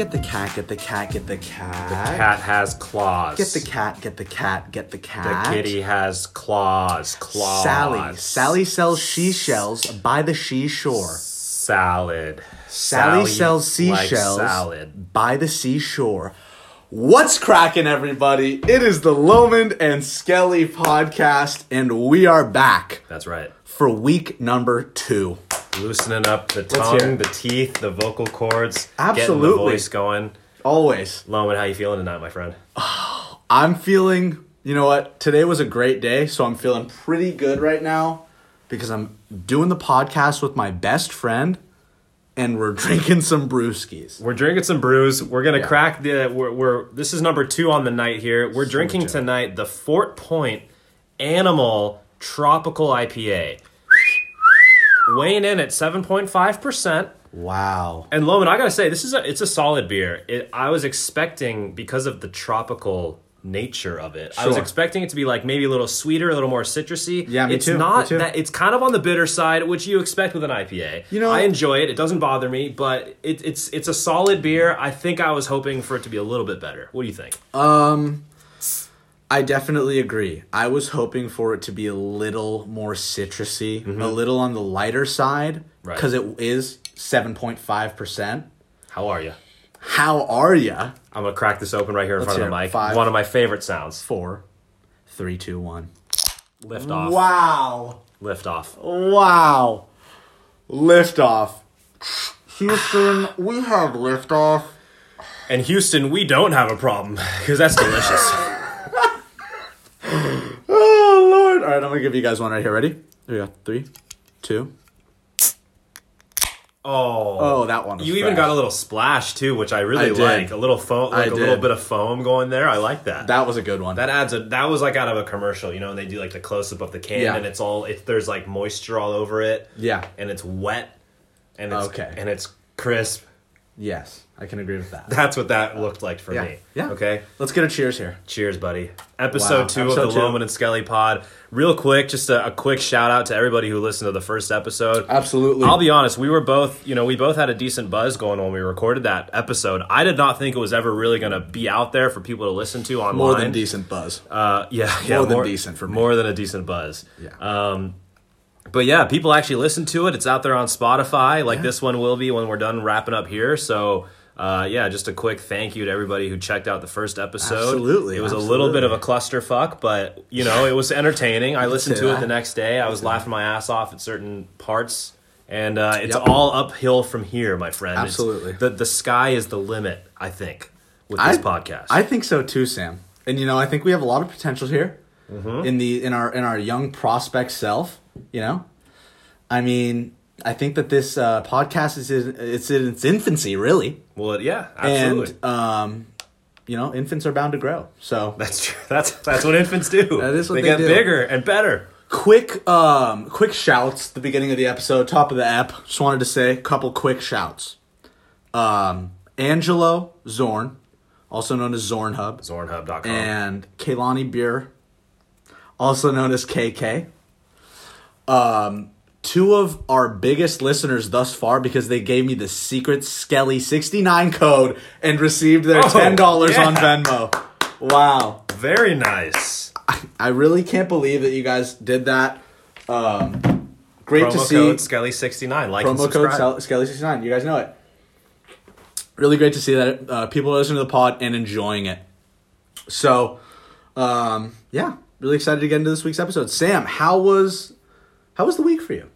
Get the cat, get the cat, get the cat. The cat has claws. Get the cat, get the cat, get the cat. The kitty has claws. Claws. Sally. Sally sells seashells by the seashore. Salad. Sally, Sally sells seashells salad. by the seashore. What's cracking, everybody? It is the Lomund and Skelly podcast, and we are back That's right. for week number two. Loosening up the tongue, the teeth, the vocal cords. Getting the Absolutely. voice going. Always. Loman, how you feeling tonight, my friend? I'm feeling, you know what? Today was a great day, so I'm feeling pretty good right now because I'm doing the podcast with my best friend and we're drinking some brewskis. We're drinking some brews. We're gonna Yeah. crack the. We're, we're this is number two on the night here. We're drinking two. tonight the Fort Point Animal Tropical IPA, weighing in at seven point five percent. Wow. And Loman, I gotta say, this is a it's a solid beer. It, I was expecting because of the tropical nature of it. I was expecting it to be like maybe a little sweeter, a little more citrusy. Yeah, me it's too, me not too. that. It's kind of on the bitter side, which you expect with an IPA. You know- I enjoy it. It doesn't bother me, but it, it's it's a solid beer. I think I was hoping for it to be a little bit better. What do you think? Um I definitely agree. I was hoping for it to be a little more citrusy, a little on the lighter side Mm-hmm. Right. because it is 7.5%. How are you? How are you? I'm gonna crack this open right here in Let's front of the mic. Five. One of my favorite sounds. Four, three, two, one. Lift off. Wow. Lift off. Wow. Liftoff. Houston, we have liftoff. And Houston, we don't have a problem because that's delicious. Oh, Lord. All right, I'm going to give you guys one right here. Ready? Here we go. Three, two. Oh. Oh, that one. was You even got a little splash too, which I really I like. A little foam, like I a little bit of foam going there. I like that. that. That was a good one. That adds a. That was like out of a commercial, you know. And they do like the close up of the can, Yeah. and it's all. It, there's like moisture all over it. Yeah. And it's wet, and it's Okay. and it's crisp. Yes, I can agree with that. That's what that looked like for Yeah. me. Yeah. Okay. Let's get a cheers here. Cheers, buddy. Episode Wow. two Episode of the two. Loman and Skelly Pod. Real quick, just a, a quick shout out to everybody who listened to the first episode. Absolutely. I'll be honest, we were both, you know, we both had a decent buzz going when we recorded that episode. I did not think it was ever really going to be out there for people to listen to online. More than decent buzz. Uh, yeah, yeah, More than decent for me. More than a decent buzz. Yeah. Um, but yeah, people actually listen to it. It's out there on Spotify, like Yeah. this one will be when we're done wrapping up here. So. Uh, yeah, just a quick thank you to everybody who checked out the first episode. Absolutely, it was a little bit of a absolutely. clusterfuck, but you know it was entertaining. I listened to it the next day. I was laughing my ass off at certain parts, and uh, it's Yep. all uphill from here, my friend. It's- Absolutely. the the sky is the limit. I think with I- this podcast. I think so too, Sam. And you know, I think we have a lot of potential here Mm-hmm. in the in our in our young prospect self. You know, I mean, I think that this uh, podcast is in, it's in its infancy, really, well, yeah, absolutely. and um, you know, infants are bound to grow. So, That's true. That's that's what infants do. That is what they, they get do. bigger and better. quick um, quick shouts. at The beginning of the episode, top of the app. Just wanted to say a couple quick shouts. Um, Angelo Zorn, also known as Zorn Hub. Zornhub.com. and Kaylani Beer, also known as KK. Um, two of our biggest listeners thus far because they gave me the secret Skelly sixty nine code and received their $10 on yeah. Venmo. Wow, Very nice. I really can't believe that you guys did that. Um, great Promo to see code Skelly69. Like and promo code Skelly sixty nine. You guys know it. Really great to see that uh, people are listening to the pod and enjoying it. So, um, yeah, really excited to get into this week's episode. Sam, how was how was the week for you?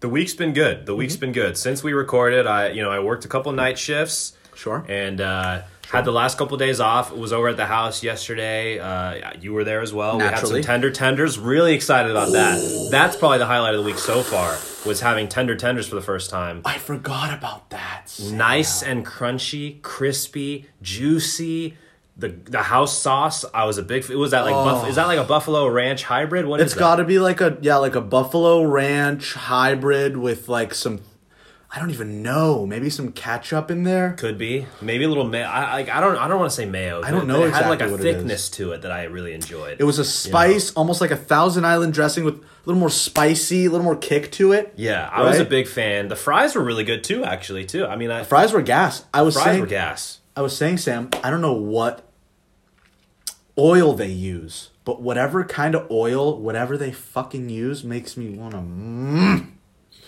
The week's been good. The week's been good since we recorded. I you know I worked a couple night shifts. Sure. And uh, had the last couple days off. Was over at the house yesterday. Uh, you were there as well. We had Naturally. some tender tenders. Really excited about that. That's probably the highlight of the week so far. Was having tender tenders for the first time. I forgot about that. Nice and crunchy, crispy, juicy. The the house sauce, I was a big. It was that like buff, is that like a buffalo ranch hybrid? What It's got to be like a yeah, like a buffalo ranch hybrid with like some. I don't even know. Maybe some ketchup in there. Could be maybe a little mayo. I like I don't I don't want to say mayo. I don't know It had like exactly a what it is. thickness to it that I really enjoyed. It was a spice, almost like a Thousand Island dressing with a little more spicy, a little more kick to it. yeah, I was a big fan. The fries were really good too, actually too. I mean, I, Fries were gas. I was fries saying, were gas. I was saying, Sam, I don't know what oil they use, but whatever kind of oil, whatever they fucking use, makes me want to.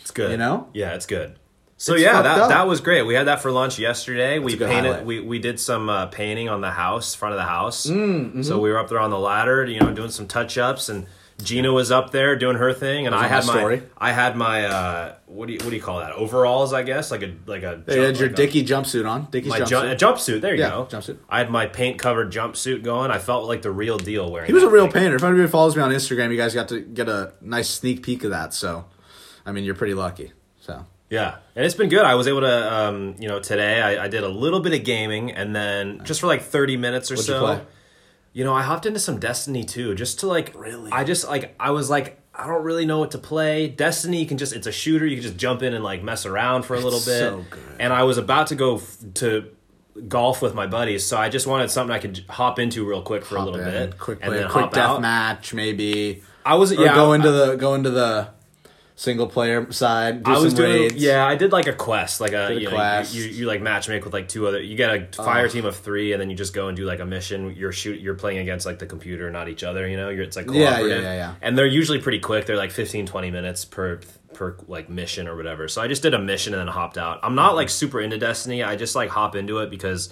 It's good. You know? Yeah, it's good. So It's yeah, that up. that was great. We had that for lunch yesterday. we painted. highlight. We we did some uh, painting on the house, front of the house. Mm, mm-hmm. So we were up there on the ladder, you know, doing some touch ups, and Gina was up there doing her thing, and I had my story. I had my uh, what do you what do you call that? Overalls, I guess, like a like a. They had your like Dickie jumpsuit on. Dickie's my jumpsuit. ju- a jumpsuit. There you Yeah, go. jumpsuit. I had my paint covered jumpsuit going. I felt like the real deal wearing. he was a real thing. painter. If anybody follows me on Instagram, you guys got to get a nice sneak peek of that. So, I mean, you're pretty lucky. So, Yeah, and it's been good. I was able to, um, you know, today I, I did a little bit of gaming, and then just for like thirty minutes or What'd you so, play? You know, I hopped into some Destiny 2, just to like, Really? I just like, I was like, I don't really know what to play. Destiny, you can just, it's a shooter, you can just jump in and like mess around for a little bit. so good. And I was about to go f- to golf with my buddies, so I just wanted something I could j- hop into real quick for a little in, bit, quick and play, then quick hop death out. match, maybe. I was, Or yeah, go into I- the go into the single player side. Do I was some doing raids. yeah, I did like a quest, like a, you, know, quest. you, you you like matchmake with like two other. You get a uh. fire team of three, and then you just go and do like a mission. You're shoot, you're playing against like the computer, not each other. You know, you're it's like Yeah, yeah, yeah, yeah. And they're usually pretty quick. They're like 15, 20 minutes per per like mission or whatever. So I just did a mission and then hopped out. I'm not mm-hmm. like super into Destiny. I just like hop into it because.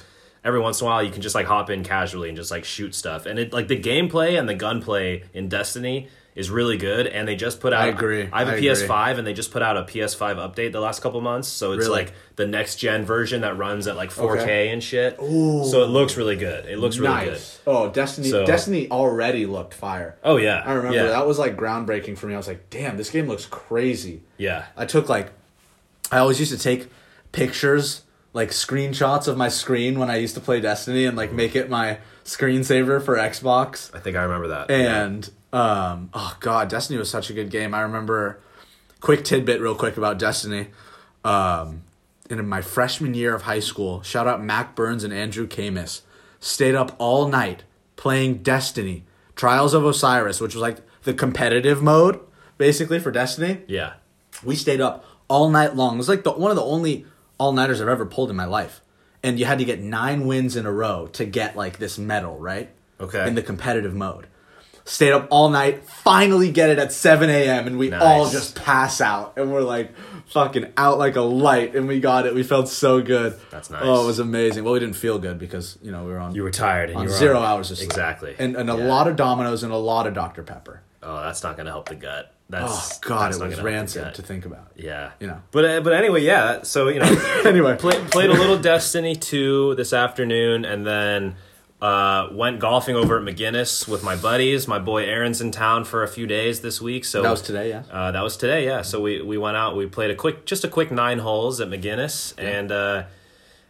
Every once in a while, you can just like hop in casually and just like shoot stuff, and it like the gameplay and the gunplay in Destiny is really good. And they just put out. I agree. I have a I. PS5 and they just put out a PS5 update the last couple months, so it's Really? like the next gen version that runs at like 4K Okay. and shit. Ooh. So it looks really good. It looks really good. nice. Oh, Destiny! So- Destiny already looked fire. Oh yeah, I remember yeah. that was like groundbreaking for me. I was like, "Damn, this game looks crazy." Yeah, I took like, I always used to take pictures, like screenshots of my screen when I used to play Destiny, and like make it my screensaver for Xbox. I think I remember that. And um, oh god, Destiny was such a good game. I remember. Quick tidbit, real quick about Destiny. Um, in my freshman year of high school, shout out Mac Burns and Andrew Camus, stayed up all night playing Destiny, Trials of Osiris, which was like the competitive mode, basically for Destiny. yeah, We stayed up all night long. It was like the one of the only all nighters I've ever pulled in my life. And you had to get nine wins in a row to get like this medal, right? Okay. In the competitive mode. Stayed up all night, finally get it at 7 a.m. and we Nice. all just pass out. And we're like fucking out like a light. And we got it. We felt so good. That's nice. Oh, it was amazing. Well, we didn't feel good because, you know, we were on, you were tired and on you were zero on- hours of sleep. Exactly, And, and a Yeah. lot of Domino's and a lot of Dr. Pepper. Oh, that's not gonna help the gut. Oh, That's God, that's it was rancid to think about. Yeah, You know. But uh, but anyway, yeah. So you know, Anyway. Play, played a little Destiny 2 this afternoon, and then uh, went golfing over at McGinnis with my buddies. My boy Aaron's in town for a few days this week, so That was today, yeah. Uh, that was today, yeah. So we we went out. We played a quick, just a quick nine holes at McGinnis, and uh,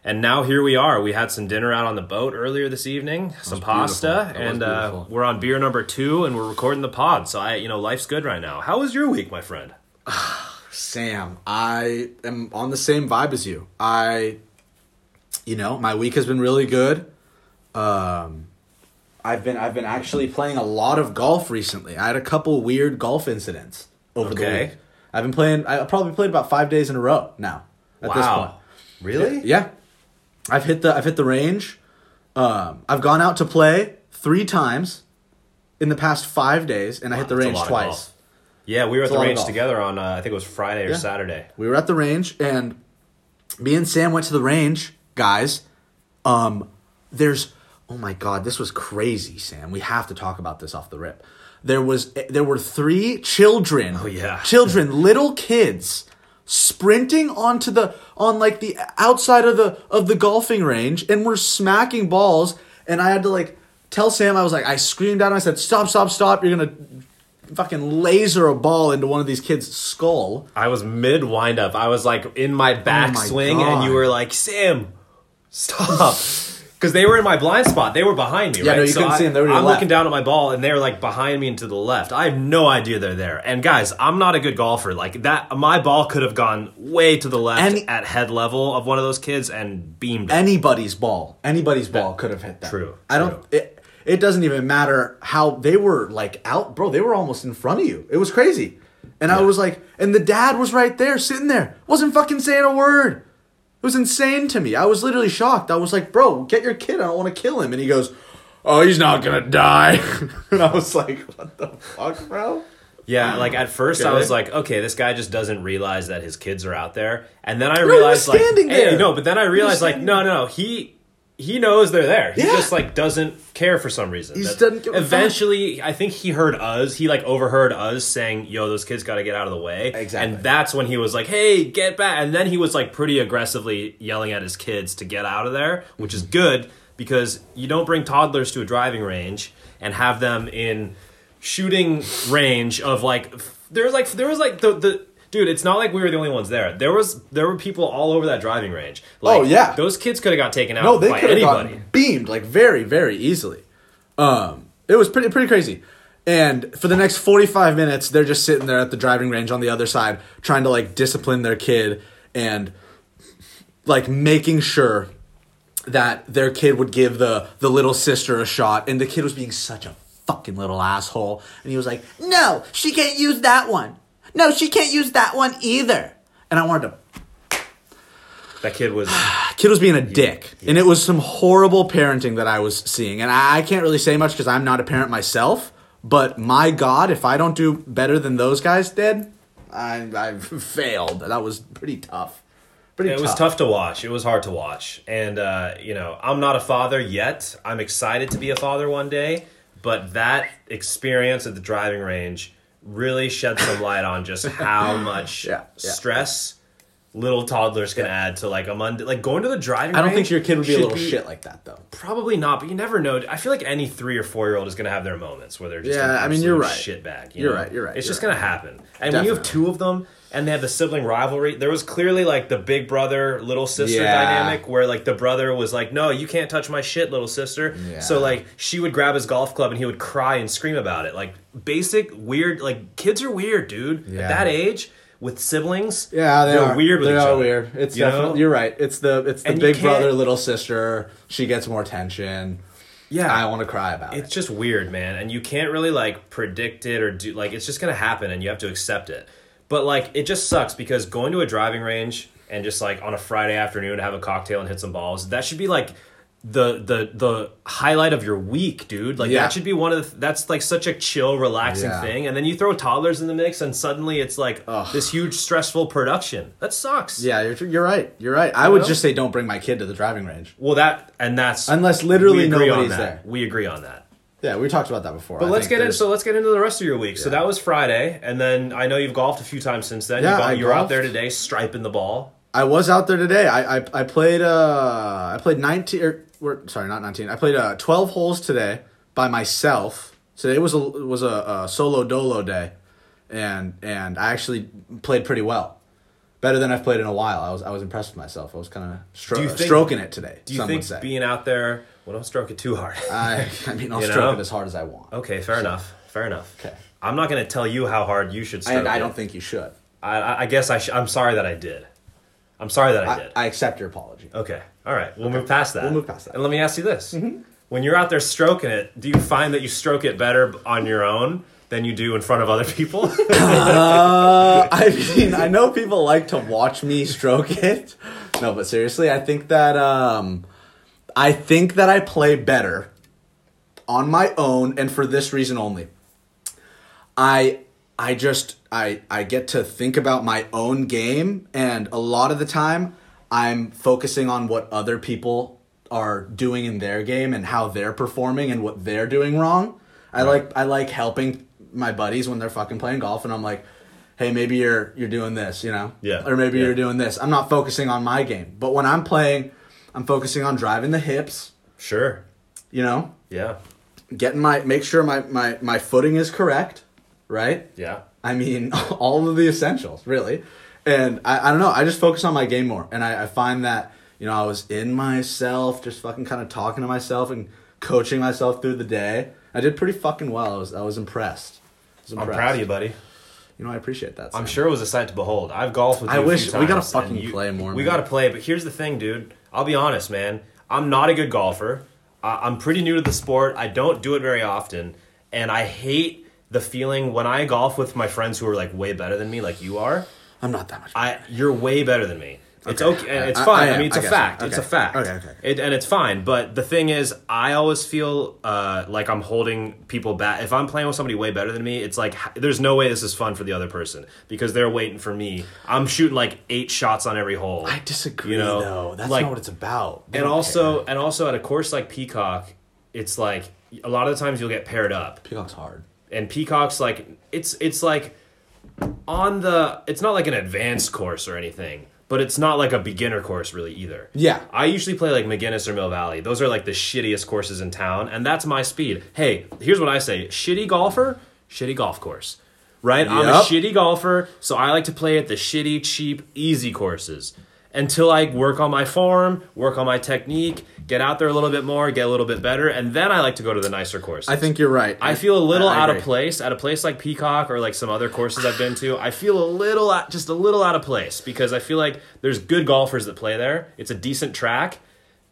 and now here we are. We had some dinner out on the boat earlier this evening, some pasta. That and uh, we're on beer number two, and we're recording the pod. So I, you know, life's good right now. How was your week, my friend? Sam, I am on the same vibe as you. I, you know, my week has been really good. Um, I've been I've been actually playing a lot of golf recently. I had a couple weird golf incidents over the Okay. week. I've been playing. I probably played about five days in a row now. At this point, really? yeah, I've hit the I've hit the range. Um, I've gone out to play three times in the past five days, and I hit the range twice. Yeah, we were at the range together on uh, I think it was Friday or Yeah. Saturday. we were at the range and me and Sam went to the range, guys. Um there's oh my god, this was crazy, Sam. We have to talk about this off the rip. There was there were three children. Oh, yeah. Children, little kids sprinting onto the on like the outside of the of the golfing range and we're smacking balls and I had to like tell Sam I was like I screamed out and I said stop stop stop you're going to fucking laser a ball into one of these kids skull. I was mid wind up. I was like in my oh backswing, Oh and you were like, "Sam, stop." because they were in my blind spot. They were behind me. Yeah, right? no, you couldn't I, see them. They were I'm left. looking down at my ball, and they're like behind me and to the left. I have no idea they're there. And guys, I'm not a good golfer. Like that, my ball could have gone way to the left Any- at head level of one of those kids and beamed. anybody's ball, anybody's ball could have hit that. True, I don't. true. It, it doesn't even matter how they were like out, bro. They were almost in front of you. It was crazy, and I was like, and the dad was right there, sitting there, wasn't fucking saying a word. It was insane to me. I was literally shocked. I was like, bro, get your kid. I don't want to kill him. And he goes, oh, he's not gonna die. and I was like, what the fuck, bro? Yeah, like at first I was like, okay, this guy just doesn't realize that his kids are out there, and then I realized like, hey, no, but then I realized like, no, no, he he knows they're there. He Yeah. just like doesn't care for some reason. He just doesn't give. Eventually, I think he heard us. He like overheard us saying, "Yo, those kids got to get out of the way." Exactly. And that's when he was like, "Hey, get back!" And then he was like pretty aggressively yelling at his kids to get out of there, which is mm-hmm. good because you don't bring toddlers to a driving range and have them in shooting range of like there was like there was like the the dude it's not like we were the only ones there there was there were people all over that driving range like Oh, yeah. those kids could have got taken out No, they could have anybody gotten beamed like very, very easily. Um, it was pretty, pretty crazy. And for the next forty-five minutes, they're just sitting there at the driving range on the other side, trying to like discipline their kid and like making sure that their kid would give the the little sister a shot. And the kid was being such a fucking little asshole, and he was like, "No, she can't use that one. No, she can't use that one either." And I wanted to that kid was kid was being a dick. And it was some horrible parenting that i was seeing. And i, I can't really say much because i'm not a parent myself. But my god if i don't do better than those guys did i i've failed. That was pretty tough. Pretty it was tough to watch. It was hard to watch. And uh, you know i'm not a father yet. I'm excited to be a father one day. But that experience at the driving range really shed some light on just how much Yeah, yeah. stress little toddlers can add to like a monday like going to the driving i don't think your kid would be a little shit like that though Probably not, but you never know. I feel like any three or four year old is going to have their moments where they're just Yeah, I mean, you're right. shitbag. you You're know? right, you're right, It's you're just right. going to happen. And when you have two of them and they have the sibling rivalry, there was clearly like the big brother little sister Yeah. dynamic where like the brother was like, "No, you can't touch my shit, little sister." Yeah. So like she would grab his golf club and he would cry and scream about it. Like basic weird. Like kids are weird, dude. Yeah. At that age with siblings, yeah they they're weird with they each are other. weird it's You know? definitely you're right it's the it's the And big brother little sister she gets more attention Yeah, i want to cry about it's it It's just weird man and you can't really like predict it or do like it's just gonna happen and you have to accept it but like it just sucks because going to a driving range and just like on a friday afternoon to have a cocktail and hit some balls that should be like the the the highlight of your week dude like Yeah. that should be one of the that's like such a chill relaxing Yeah. thing and then you throw toddlers in the mix and suddenly it's like Ugh. this huge stressful production that sucks yeah you're, you're right you're right i would know? just say don't bring my kid to the driving range well that and that's Unless literally we agree on nobody's there. we agree on that Yeah, we talked about that before. But I let's get in. So let's get into the rest of your week. So that was Friday, and then I know you've golfed a few times since then. Yeah, you, got, I you were out there today, striping the ball. I was out there today. I I, I played uh I played nineteen or or- sorry not nineteen. I played uh twelve holes today by myself. Today was a was a, a solo dolo day, and and I actually played pretty well, better than I've played in a while. I was I was impressed with myself. I was kind of stro- stroking it today. Do you think being out there? Well, don't stroke it too hard. I I mean I'll You stroke know? it as hard as I want. okay, fair enough. Fair enough. Okay. I'm not going to tell you how hard you should stroke. And I it. don't think you should. I, I, I guess I. Sh- I'm sorry that I did. I'm sorry that I, I, did. I accept your apology. okay. All right. We'll move past that. We'll move past that. Mm-hmm. And let me ask you this: When you're out there stroking it, do you find that you stroke it better on your own than you do in front of other people? Uh, I mean, I know people like to watch me stroke it. No, but seriously, I think that um, I think that I play better on my own, and for this reason only. I I just I I get to think about my own game, and a lot of the time, I'm focusing on what other people are doing in their game and how they're performing and what they're doing wrong. I like I like helping my buddies when they're fucking playing golf, and I'm like, hey, maybe you're you're doing this, you know, Yeah, or maybe yeah. you're doing this. I'm not focusing on my game, but when I'm playing, I'm focusing on driving the hips, sure. you know, Yeah. getting my make sure my my my footing is correct, right? Yeah. I mean, all of the essentials, really. And I, I don't know, I just focus on my game more. And I, I find that You know, I was in myself, just fucking kind of talking to myself and coaching myself through the day. I did pretty fucking well. I was I was impressed. I was I'm proud of you, buddy. You know, I appreciate that. I'm sure it was a sight to behold. I've golfed with I you. wish- we gotta fucking you- play more, We man. gotta play, but here's the thing, dude. I'll be honest, man. I'm not a good golfer. I- I'm pretty new to the sport. I don't do it very often, and I hate the feeling when I golf with my friends who are like way better than me, like you are. I'm not that much. I you're way better than me. It's Okay. okay, it's I- fine. I I, am. mean, it's I a fact. so. It's a fact. Okay, okay. It, and it's fine. But the thing is, I always feel uh, like I'm holding people back. If I'm playing with somebody way better than me, it's like there's no way this is fun for the other person because they're waiting for me. I'm shooting like eight shots on every hole. I disagree, You know, though. That's like- not what it's about. They and also, care. and also at a course like Peacock, it's like a lot of the times you'll get paired up Peacock's hard. and Peacock's like it's it's like on the it's not like an advanced course or anything, but it's not like a beginner course really either. Yeah. I usually play like McGinnis or Mill Valley. Those are like the shittiest courses in town, and that's my speed. Hey, here's what I say: shitty golfer, shitty golf course. Right? I'm a shitty golfer, so I like to play at the shitty, cheap, easy courses. Until I work on my form, work on my technique, get out there a little bit more, get a little bit better, and then I like to go to the nicer course. I think you're right. I feel a little I out of place at a place like Peacock or like some other courses I've been to. I feel a little, out- just a little out of place because I feel like there's good golfers that play there. It's a decent track,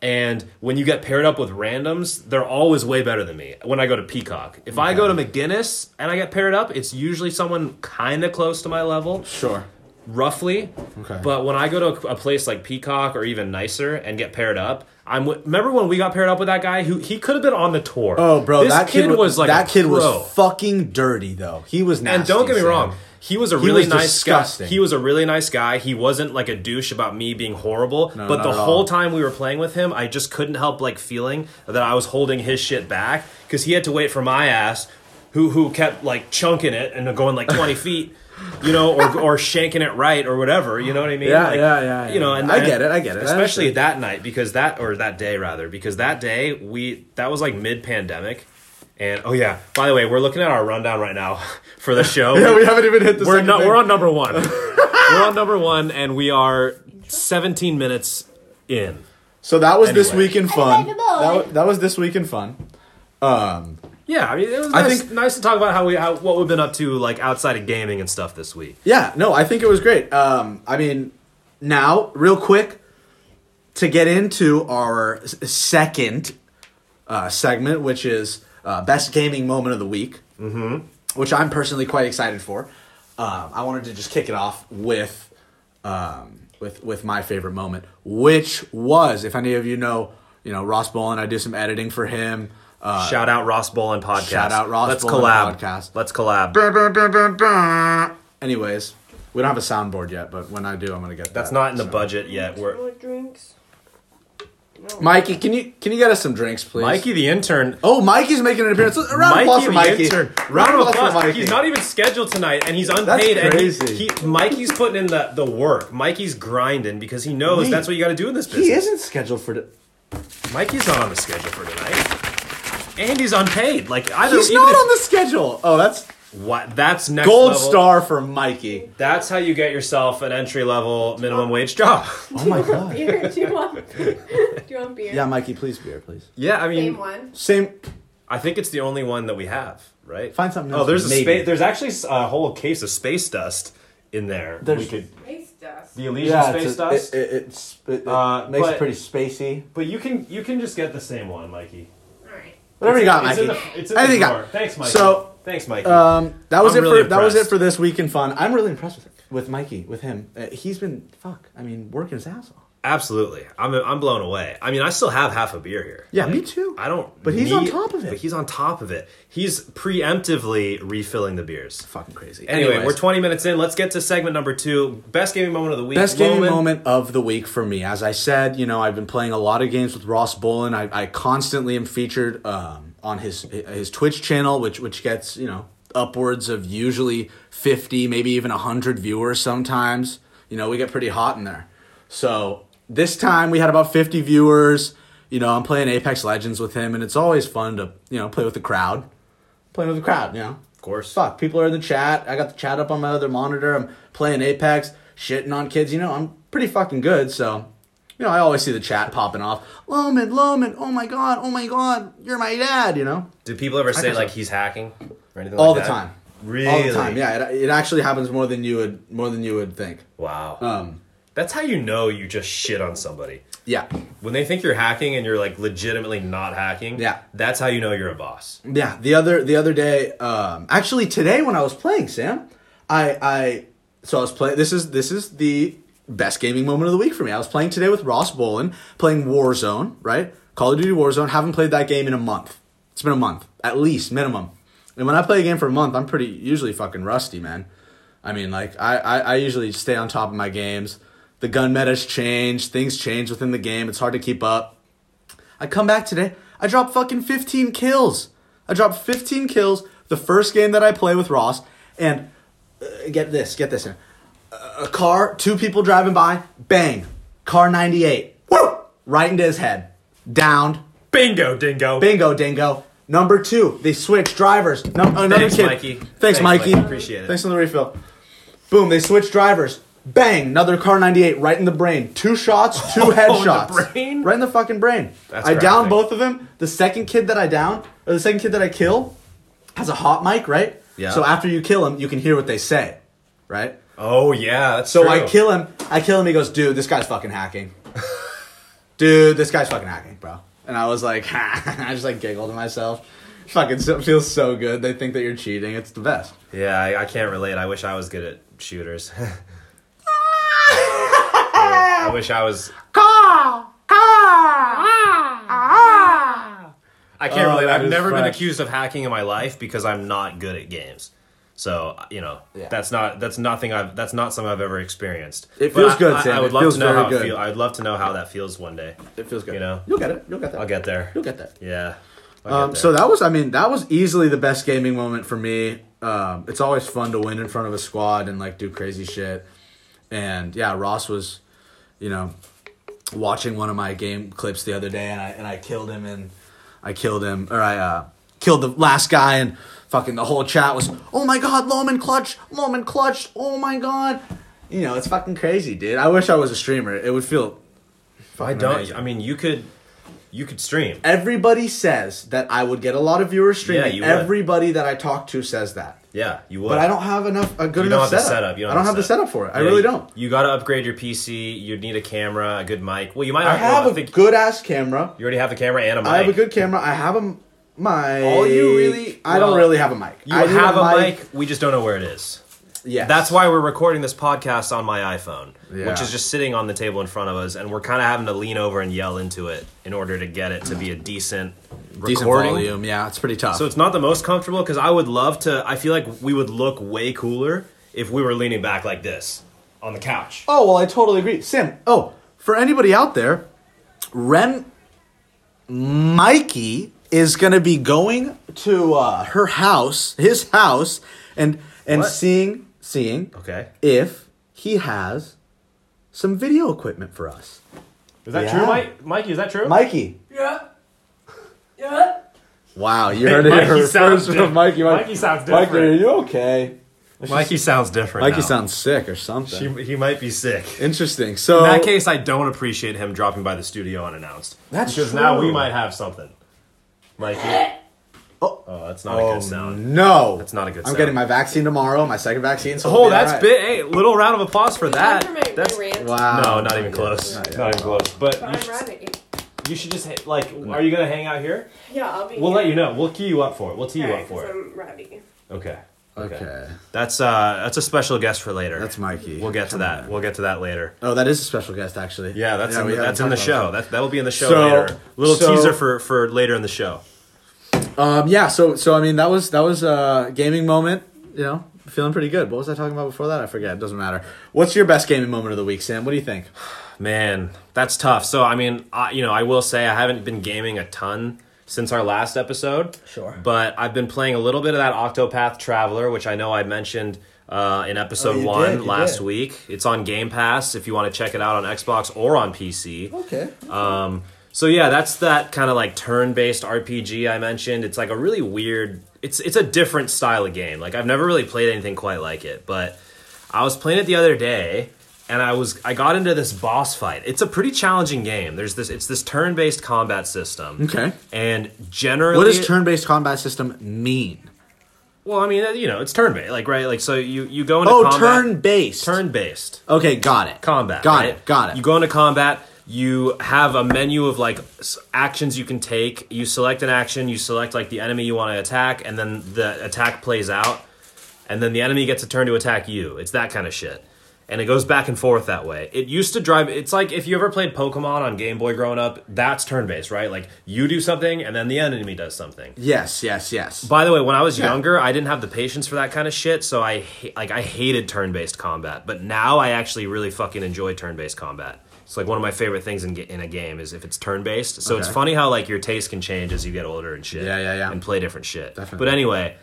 and when you get paired up with randoms, they're always way better than me. When I go to Peacock, if I go to McGinnis and I get paired up, it's usually someone kind of close to my level Sure. Roughly. Okay. But when I go to a place like Peacock or even nicer and get paired up, I'm. w- Remember when we got paired up with that guy who he could have been on the tour. Oh, bro, this that kid, was like that kid pro. was fucking dirty though. He was nasty. And don't get me Sam. wrong, he was a really was nice disgusting. guy. He was a really nice guy. He wasn't like a douche about me being horrible. No, but the whole time we were playing with him, I just couldn't help like feeling that I was holding his shit back because he had to wait for my ass, who who kept like chunking it and going like twenty feet. You know, or or shanking it right or whatever. You know what I mean? Yeah, Like, yeah, yeah, You know, and I get it, I get it. Especially that night because that or that day rather because that day we that was like mid pandemic. And oh yeah, by the way, we're looking at our rundown right now for the show. Yeah, we haven't even hit the. We're second no, we're on number one. we're on number one, and we are 17 minutes in. So that was this Anyway. week in fun. That, that was this week in fun. Um, Yeah, I mean, it was I nice, think- nice to talk about how we how what we've been up to like outside of gaming and stuff this week. yeah, no, I think it was great. Um, I mean, now, real quick, to get into our s- second uh, segment, which is uh, best gaming moment of the week, mm-hmm. which I'm personally quite excited for. Um, I wanted to just kick it off with um, with with my favorite moment, which was, if any of you know, you know Ross Bolin, I do some editing for him. Uh, shout out Ross Bolin podcast. shout out Ross Let's Bolin collab. podcast. Let's collab. Anyways, we don't have a soundboard yet, but when I do, I'm gonna get that. That's not in the So- budget yet. We're More drinks. Mikey, can you can you get us some drinks, please? Mikey the intern. Oh, Mikey's making an appearance. A round of applause Mikey for the Mikey. intern. Round of applause. for Mikey. He's not even scheduled tonight, and he's unpaid. And he, crazy. he, Mikey's putting in the, the work. Mikey's grinding because he knows Wait. that's what you got to do in this business. He isn't scheduled for. The, Mikey's not on the schedule for tonight, and he's unpaid. Like either he's even not if- on the schedule. Oh, that's What? That's next gold level. star for Mikey. That's how you get yourself an entry level minimum wage job. Oh my god. Beer? Do you want? Do you want beer? Yeah, Mikey, please beer, please. yeah, I mean, Same mean, one. Same. I think it's the only one that we have, right? Find something Oh, else, there's a maybe. space. There's actually a whole case of space dust in there. There's- we could Space dust. the Elysian Yeah, space it's a- dust. It, it, it's, it, it Uh, makes but- it pretty spacey. but you can you can just get the same one, Mikey. All right. Whatever you got, It's Mikey. in the, it's in Anything the you drawer. got. Thanks, Mikey. So, thanks, Mikey. Um, that was I'm it really for that was it impressed. for this week in fun. I'm really impressed with with Mikey, with him. Uh, he's been fuck. I mean, working his ass off. Absolutely, I'm I'm blown away. I mean, I still have half a beer here. Yeah, me too. I don't. But he's on top of it. But he's on top of it. He's preemptively refilling the beers. Fucking crazy. Anyway, Anyways, we're 20 minutes in. Let's get to segment number two. Best gaming moment of the week. Best gaming moment of the week for me. As I said, you know, I've been playing a lot of games with Ross Bolin. I, I constantly am featured um, on his his Twitch channel, which which gets you know upwards of usually fifty, maybe even hundred viewers. Sometimes you know we get pretty hot in there. So this time we had about fifty viewers. You know, I'm playing Apex Legends with him, and it's always fun to you know play with the crowd. Playing with the crowd, you know Of course. fuck, people are in the chat. I got the chat up on my other monitor. I'm playing Apex, shitting on kids. You know, I'm pretty fucking good. So, you know, I always see the chat popping off. Loman, Loman, oh my god, oh my god, you're my dad. You know, Do people ever say like so. he's hacking or anything all like the that? time, Really? all the time. Yeah, it, it actually happens more than you would more than you would think. Wow. Um, That's how you know you just shit on somebody. yeah, When they think you're hacking and you're like legitimately not hacking, Yeah. that's how you know you're a boss. Yeah, the other the other day, um, actually today when I was playing, Sam, I I so I was playing. This is this is the best gaming moment of the week for me. I was playing today with Ross Bolin, playing Warzone, right? Call of Duty Warzone. Haven't played that game in a month. It's been a month at least, minimum. And when I play a game for a month, I'm pretty usually fucking rusty, man. I mean, like I I, I usually stay on top of my games. The gun meta's change, things change within the game. It's hard to keep up. I come back today. I drop fucking 15 kills. I dropped 15 kills the first game that I play with Ross. And uh, get this, get this. Here. A car, two people driving by, bang. Kar 98. Woo! Right into his head. Downed. Bingo, dingo. Bingo, dingo. Number two, they switch drivers. No, another Thanks, kid. Mikey. Thanks, Thanks, Mikey. Mikey. Appreciate it. Thanks for the refill. Boom, they switch drivers. Bang, another Kar 98 right in the brain. Two shots, two Oh, in the headshots. brain? Right in the fucking brain. That's I downed graphic. both of them. The second kid that I down, or the second kid that I kill, has a hot mic, right? Yeah. So after you kill him, you can hear what they say, right? Oh yeah, that's So true. I kill him. I kill him. He goes, dude, this guy's fucking hacking. dude, this guy's fucking hacking, bro. And I was like, I just like giggled to myself. Fucking so, feels so good. They think that you're cheating. It's the best. Yeah, I, I can't relate. I wish I was good at shooters. I wish I was. I can't Oh, relate. that I've is never been fresh. accused of hacking in my life because I'm not good at games. So you know, Yeah. that's not that's nothing I've that's not something I've ever experienced. It But feels I- good, I, Sam. I would It love feels to know very how good. it feel. I'd love to know how that feels one day. It feels good. You know? you'll get it. You'll get that. I'll get there. You'll get that. Yeah. I'll Um, get so that was, I mean, that was easily the best gaming moment for me. Um, it's always fun to win in front of a squad and like do crazy shit. And yeah, Ross was, you know, watching one of my game clips the other day, and I and I killed him, and I killed him, or I uh, killed the last guy, and fucking the whole chat was, oh my god, Loman clutch, Loman clutch, oh my god. You know, it's fucking crazy, dude. I wish I was a streamer. It would feel. If I don't. I mean, you could, you could stream. Everybody says that I would get a lot of viewers streaming. Yeah, you would. Everybody that I talk to says that. Yeah, you would. But I don't have enough a good You don't enough setup. setup. You don't I don't have have the the setup for it. I really you- don't. You got to upgrade your PC. You need a camera, a good mic. Well, you might. I well, have a think good ass camera. You already have a camera and a mic. I have a good camera. I have a mic. All you really- I don't really have a mic. You I have a mic. We just don't know where it is. Yes. That's why we're recording this podcast on my iPhone, Yeah. which is just sitting on the table in front of us, and we're kind of having to lean over and yell into it in order to get it to be a decent decent recording. volume. Yeah, it's pretty tough. So it's not the most comfortable because I would love to. I feel like we would look way cooler if we were leaning back like this on the couch. Oh well, I totally agree, Sam. Oh, for anybody out there, Ren Mikey is gonna be going to uh, her house, his house, and and What? seeing seeing Okay, if he has some video equipment for us. is that Yeah. true, Mike? Mikey, is that true? Mikey. Yeah. Yeah. Wow, you heard it Mikey here sounds first from diff- Mikey. Mikey sounds different. Mikey, different. are you okay? Mikey sounds different. Mikey now. sounds sick or something. He, he might be sick. Interesting. So In that case, I don't appreciate him dropping by the studio unannounced. That's because now true. we might have something. Mikey. Oh. Oh, that's not a Oh good sound. no, That's not a good sound. I'm sound. getting my vaccine tomorrow. My second vaccine. So Oh, it'll that's alright. big. Hey, little round of applause for that. for my, my That's rant. Wow. no, not even close. Not Not, yet. even close. But But you, I'm should, ready. you should just hit, like. Are you gonna hang out here? Yeah, I'll be. We'll here. let you know. We'll key you up for it. We'll tee you Alright, up for it. I'm ready. Okay. Okay. That's uh that's a special guest for later. That's Mikey. We'll get to Come that. on. We'll get to that later. Oh, that is a special guest, actually. Yeah, that's in the, that's in the show. That that'll be in the show So- later. Little so- teaser for for later in the show. Um, yeah. So, so I mean, that was that was a gaming moment. You know, feeling pretty good. What was I talking about before that? I forget. It doesn't matter. What's your best gaming moment of the week, Sam? What do you think? Man, that's tough. So I mean, I, you know, I will say I haven't been gaming a ton since our last episode. Sure. But I've been playing a little bit of that Octopath Traveler, which I know I mentioned uh, in episode Oh, one did, last did. week. It's on Game Pass if you want to check it out on Xbox or on PC. Okay. Um, so yeah, that's that kind of like turn-based RPG I mentioned. It's like a really weird. It's it's a different style of game. Like I've never really played anything quite like it. But I was playing it the other day, and I was I got into this boss fight. It's a pretty challenging game. There's this it's this turn-based combat system. Okay. And generally What does turn-based combat system mean? Well, I mean, uh, you know, it's turn-based, like right, like so you you go into Oh, combat, turn-based. turn-based Okay, got it. combat. Got right? it. Got it. You go into combat. You have a menu of like actions you can take. You select an action. You select like the enemy you want to attack, and then the attack plays out, and then the enemy gets a turn to attack you. It's that kind of shit, and it goes back and forth that way. It used to drive. It's like if you ever played Pokemon on Game Boy growing up. That's turn based, right? Like you do something, and then the enemy does something. yes, yes, yes. By the way, when I was Yeah. younger, I didn't have the patience for that kind of shit, so I like I hated turn-based combat. But now I actually really fucking enjoy turn-based combat. It's like one of my favorite things in, in a game is if it's turn-based. So it's funny how like your taste can change as you get older and shit. Yeah, yeah, yeah. And play different shit. Definitely. But anyway,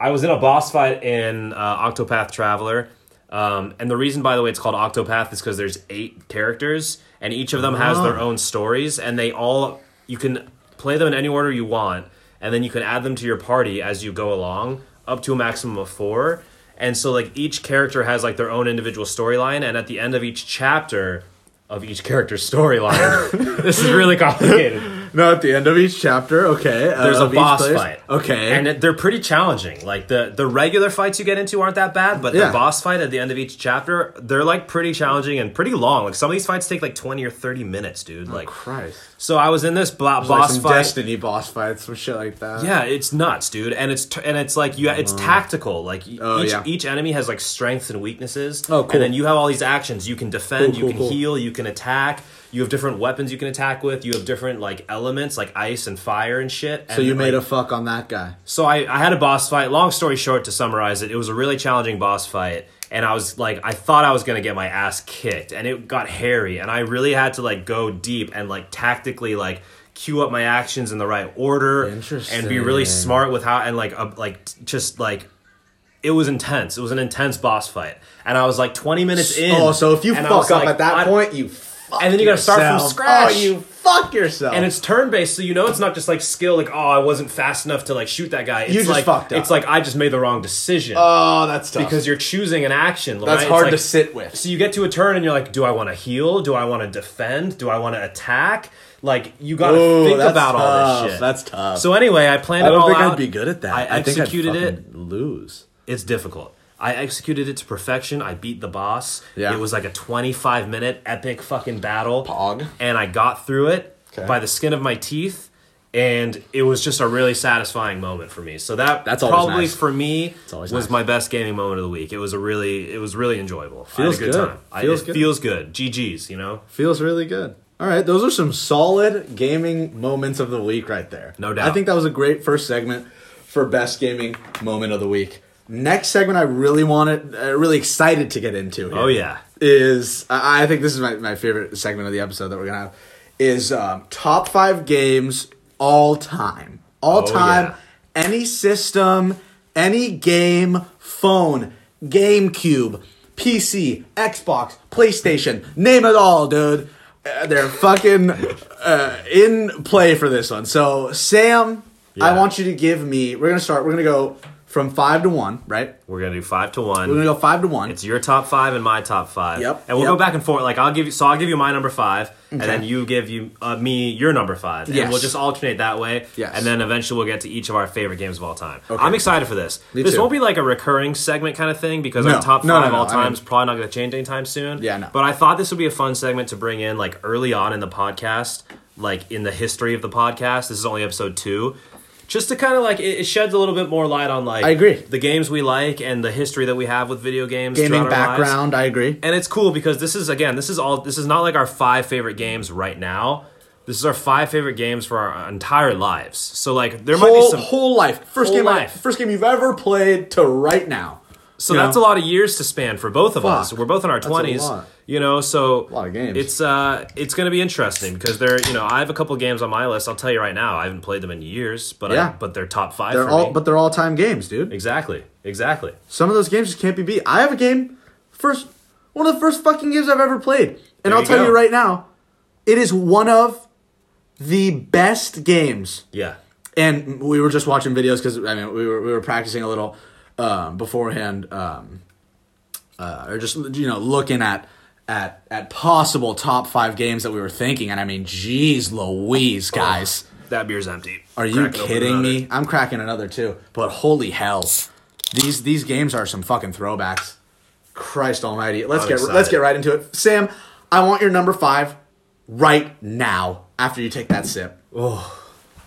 I was in a boss fight in uh, Octopath Traveler. Um, and the reason, by the way, it's called Octopath is because there's eight characters, and each of them has their Oh. own stories, and they all you can play them in any order you want, and then you can add them to your party as you go along, up to a maximum of four. And so, like each character has like their own individual storyline, and at the end of each chapter of each character's storyline, this is really complicated. No, at the end of each chapter, okay. uh, There's a boss place- fight. Okay. And it, they're pretty challenging. Like the the regular fights you get into aren't that bad, but Yeah. the boss fight at the end of each chapter, they're like pretty challenging and pretty long. Like some of these fights take like 20 or 30 minutes, dude. Like Christ. so I was in this bla- Like boss some fight. Destiny boss fights, some shit like that. Yeah, it's nuts, dude, and it's t- and it's like you, it's tactical. Like Oh, each yeah. each enemy has like strengths and weaknesses. Oh, cool. And then you have all these actions. You can defend, Cool, you can cool. heal, you can attack. You have different weapons you can attack with. You have different like elements like ice and fire and shit. So you made like, a fuck on that guy. so I, I had a boss fight. Long story short, to summarize it, it was a really challenging boss fight, and I was like, I thought I was gonna get my ass kicked, and it got hairy, and I really had to like go deep and like tactically like cue up my actions in the right order, and be really smart with how and like uh, like t- just like. It was intense. It was an intense boss fight, and I was like twenty minutes in. Oh, so if you fuck up like, at that I- point, you fuck And then you gotta start from yourself. scratch. Oh, you fuck yourself. and it's turn based, so you know it's not just like skill, like oh I wasn't fast enough to like shoot that guy. It's You just like fucked up. it's like I just made the wrong decision oh, that's tough. because you're choosing an action. that's right? hard It's to like- sit with. So you get to a turn and you're like, do I want to heal? Do I want to defend? Do I want to attack? Like you got to Ooh, think that's about all tough. this shit. That's tough. So anyway, I planned I it don't all think out. I'd be good at that. I I think I'd executed it. fucking lose. It's difficult. I executed it to perfection. I beat the boss. Yeah. It was like a 25 minute epic fucking battle. Pog. And I got through it Okay. by the skin of my teeth. And it was just a really satisfying moment for me. So that That's probably nice. for me was nice. my best gaming moment of the week. It was a really it was really enjoyable. Feels I had a good, good. time. I, Feels it good. feels good. GG's, you know? Feels really good. All right, those are some solid gaming moments of the week right there. No doubt. I think that was a great first segment for best gaming moment of the week. Next segment, I really wanted, uh, really excited to get into. Here Oh yeah. is I I think this is my, my favorite segment of the episode that we're gonna have is um, top five games all time, all Oh, time, yeah. any system, any game, phone, GameCube, PC, Xbox, PlayStation, name it all, dude. Uh, they're fucking uh, in play for this one. So Sam, I Yeah. want you to give me. We're gonna start. We're gonna go from five to one, right? We're gonna do five to one. We're gonna go five to one. It's your top five and my top five. Yep, And we'll yep. go back and forth. Like I'll give you, so I'll give you my number five, and then you give you uh, me your number five, and Yes. we'll just alternate that way. Yes. And then eventually we'll get to each of our favorite games of all time. Okay. I'm excited for this. Me this too. won't be like a recurring segment kind of thing because No. our top No, five no. all I mean- is probably not to change anytime soon. Yeah, no. But I thought this would be a fun segment to bring in like early on in the podcast, like in the history of the podcast. This is only episode two. Just to kind of like it, it sheds a little bit more light on like I agree. the games we like and the history that we have with video games Gaming our lives. background, I agree. And it's cool because this is again, this is all this is not like our five favorite games right now. This is our five favorite games for our entire lives. So like there might be some whole life. First Whole game, life. first game you've ever played to right now. So you that's know? a lot of years to span for both of us. We're both in our twenties. You know, so a lot of games. It's uh it's gonna be interesting because there you know, I have a couple games on my list. I'll tell you right now, I haven't played them in years, but I, Yeah. but they're top five They're all, me. but they're all time games, dude. exactly. Exactly. Some of those games just can't be beat. I have a game, first one of the first fucking games I've ever played, and There I'll you tell go. you right now, it is one of the best games. Yeah. And we were just watching videos because I mean we were we were practicing a little um, beforehand, um, uh, or just you know looking at at at possible top five games that we were thinking, and I mean, geez, Louise, guys, That beer's empty. are you Cracking kidding me? I'm cracking another too, but holy hell, these these games are some fucking throwbacks. Christ Almighty, let's I'm get excited. let's get right into it. Sam, I want your number five right now after you take that sip. Oh,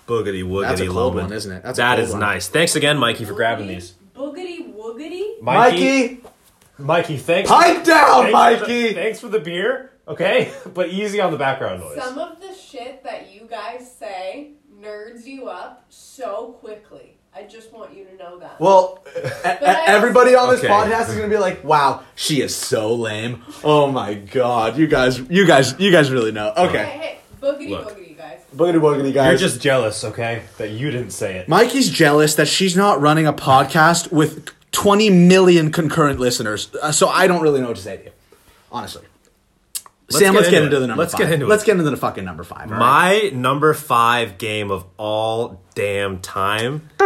Boogity woogity That's a cold one, isn't it? That's a cold is one. nice. Thanks again, Mikey, for grabbing these. Boogity woogity. Mikey, Mikey, thanks. pipe down, thanks For the, Mikey. thanks for the beer. Okay, but easy on the background noise. Some of the shit that you guys say nerds you up so quickly. I just want you to know that. Well, I- everybody on this Okay. podcast is gonna be like, "Wow, she is so lame." Oh my god, you guys, you guys, you guys really know. Okay, hey, boogity Look. woogity, guys. boogity boogity, guys. You're just jealous, okay, that you didn't say it. Mikey's jealous that she's not running a podcast with 20 million concurrent listeners, uh, so I don't really know what to say to you, honestly. Let's Sam, get let's get into into it. the number. Let's five. get into it. Let's get into the fucking number five. all right? My number five game of all damn time.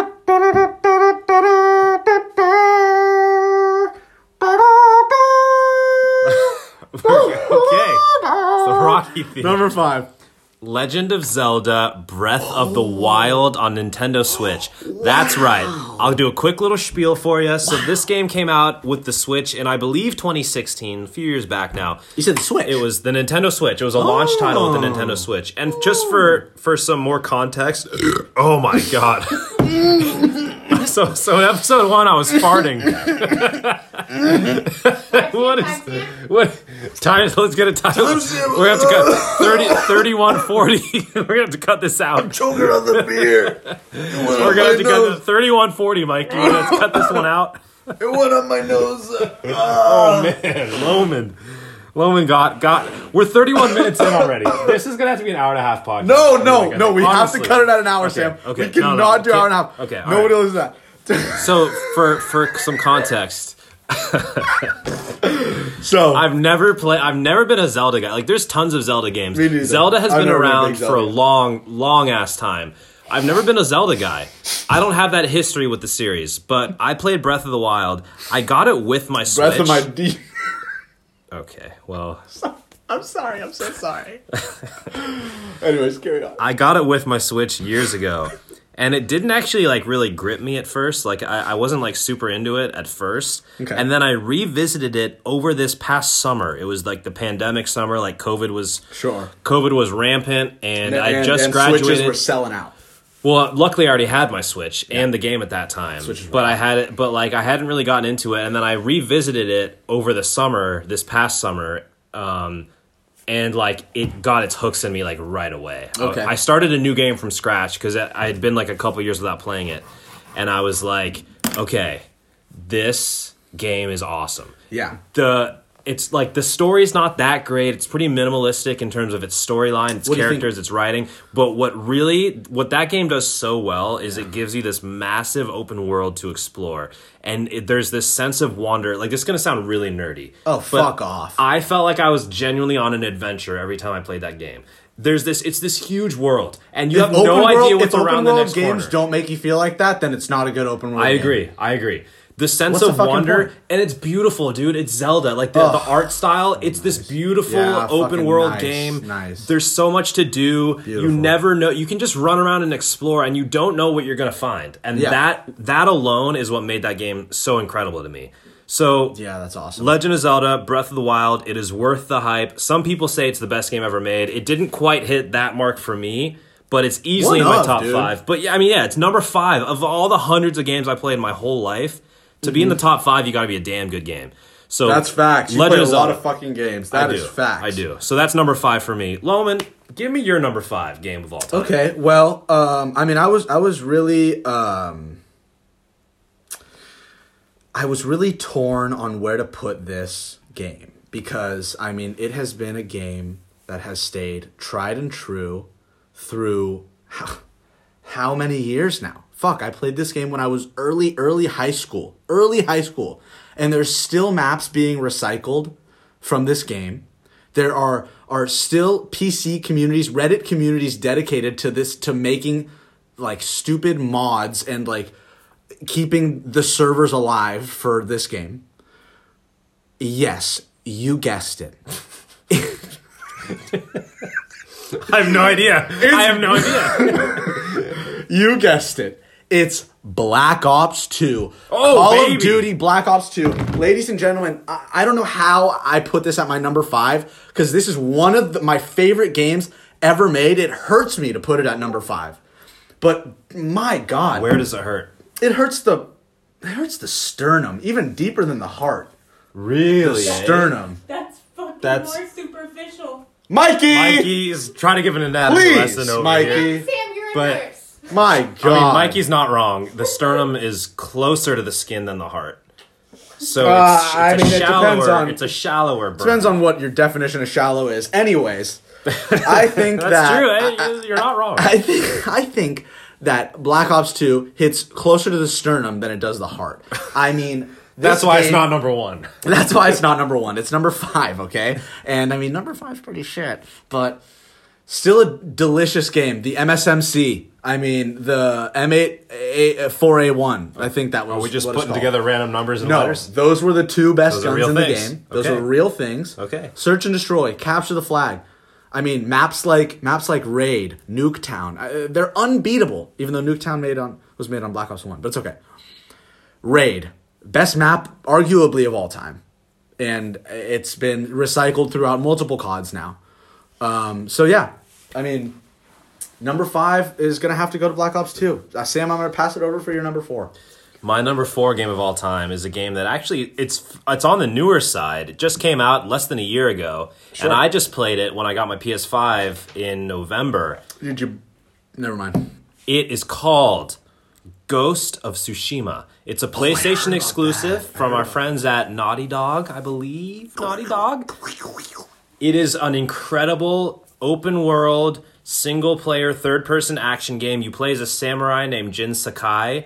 okay, it's the Rocky theme. number five. Legend of Zelda Breath of the Wild on Nintendo Switch. That's right. I'll do a quick little spiel for you. So, this game came out with the Switch in, I believe, 2016, a few years back now. You said the Switch. It was the Nintendo Switch. It was a launch title with the oh. Nintendo Switch. And just for for some more context, oh my god. so so in episode 1 I was farting. what is what time let's get a title. To have to cut 30 3140. We're going to have to cut this out. I'm choking on the beer. We're going to have to cut the 3140, Mike. You're going to cut this one out. It went on my nose. Oh man, Lomund. Lomund got got. We're 31 minutes in already. This is gonna have to be an hour and a half podcast. No, oh no, gonna- no. We have to cut it at an hour, Sam. okay. We cannot No, no, do hour and a half. okay, Nobody right. listens to that. So for for some context, So I've never played. I've never been a Zelda guy. Like there's tons of Zelda games. Me. Zelda has I've been never been around for a long, long ass time. I've never been a Zelda guy. I don't have that history with the series, but I played Breath of the Wild. I got it with my Switch. breath of my deep. Okay, well, I'm sorry. I'm so sorry. Anyways, carry on. I got it with my Switch years ago, and it didn't actually like really grip me at first. Like I, I wasn't like super into it at first, Okay. and then I revisited it over this past summer. It was like the pandemic summer, like COVID was Sure. COVID was rampant, and, I just and graduated. Switches were selling out. Well, luckily I already had my Switch and the game at that time. Switch is but. I had it, but like I hadn't really gotten into it, and then I revisited it over the summer, this past summer, um, and like it got its hooks in me like right away. Okay. I started a new game from scratch because I had been like a couple years without playing it, and I was like, okay, this game is awesome Yeah. the it's like the story's not that great. It's pretty minimalistic in terms of its storyline, its characters, its writing. But what really what that game does so well is it gives you this massive open world to explore. And it, there's this sense of wonder. Like this is going to sound really nerdy. Oh, fuck off. I felt like I was genuinely on an adventure every time I played that game. There's this it's this huge world and you have no open idea what's if open around the next world games corner. don't make you feel like that, then it's not a good open world. I game. agree. I agree. The sense What's of fucking wonder, point? and it's beautiful, dude. It's Zelda. Like the, the art style, it's this beautiful Yeah, open world nice, game. nice. There's so much to do. Beautiful. You never know. You can just run around and explore, and you don't know what you're gonna find. And Yeah. that that alone is what made that game so incredible to me. So Yeah, that's awesome. Legend of Zelda: Breath of the Wild. It is worth the hype. Some people say it's the best game ever made. It didn't quite hit that mark for me, but it's easily One in my top dude. five. But yeah, I mean, yeah, it's number five of all the hundreds of games I played in my whole life. To be in the top five, you got to be a damn good game. So Mm-hmm. That's facts. You Legend play a lot of fucking games. That is facts. I do. So that's number five for me. Lomund, give me your number five game of all time. Okay, well, um, I mean, I was I was really um, I was really torn on where to put this game because I mean, it has been a game that has stayed tried and true through how, how many years now? Fuck, I played this game when I was early early high school, early high school, and there's still maps being recycled from this game. There are are still PC communities, Reddit communities dedicated to this to making like stupid mods and like keeping the servers alive for this game. Yes, You guessed it. I have no idea. I have no idea. You guessed it. It's Black Ops 2. Oh, Call baby. of Duty Black Ops 2. Ladies and gentlemen, I, I don't know how I put this at my number five because this is one of the, my favorite games ever made. It hurts me to put it at number five. But my God, Where does it hurt? it hurts the it hurts the sternum, even deeper than the heart. Really? The sternum. That's fucking That's- more superficial. Mikey! Mikey's trying to give an anatomy Please, lesson over Mikey. here. Sam, you're a But- nurse. My God. I mean, Mikey's not wrong. The sternum is closer to the skin than the heart. So Uh, it's, I mean, a it shallower. depends on- it's a shallower burn. Depends on what your definition of shallow is. Anyways, I think That's that true. I- eh? You're not wrong. I think I think that Black Ops 2 hits closer to the sternum than it does the heart. I mean, That's why it's not number one. That's why it's not number one. It's number five, okay? And I mean, number five's pretty shit, but still a delicious game. The MSMC. I mean, the M8 A- 4A1. I think that was. Are we just putting together random numbers and No, letters? those were the two best Those guns in the game. Those Okay. are real things. Okay. Search and destroy, capture the flag. I mean, maps like maps like Raid, Nuketown, uh, they're unbeatable. Even though Nuketown made on was made on Black Ops One, but it's okay. Raid, best map arguably of all time, and it's been recycled throughout multiple CODs now. Um, so yeah, I mean, number five is gonna have to go to Black Ops Two. Uh, Sam, I'm gonna pass it over for your number four. My number four game of all time is a game that actually it's it's on the newer side. It just came out less than a year ago, Sure. and I just played it when I got my PS5 in November. Did you? Never mind. It is called Ghost of Tsushima. It's a PlayStation about exclusive from our friends at Naughty Dog, I believe. Naughty Dog. It is an incredible open world single player third person action game. You play as a samurai named Jin Sakai.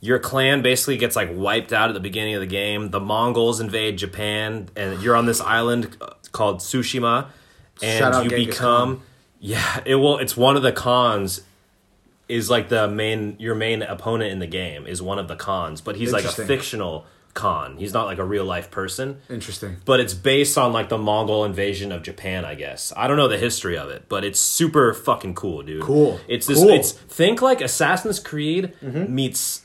Your clan basically gets like wiped out at the beginning of the game. The Mongols invade Japan and you're on this island uh, called Tsushima and Shout out you Genghis become yeah, it will it's one of the khans is like the main your main opponent in the game is one of the khans, but he's like a fictional khan. He's not like a real life person Interesting. but it's based on like the Mongol invasion of Japan, I guess. I don't know the history of it, but it's super fucking cool, dude. Cool. It's this Cool. Mm-hmm. it's think like Assassin's Creed meets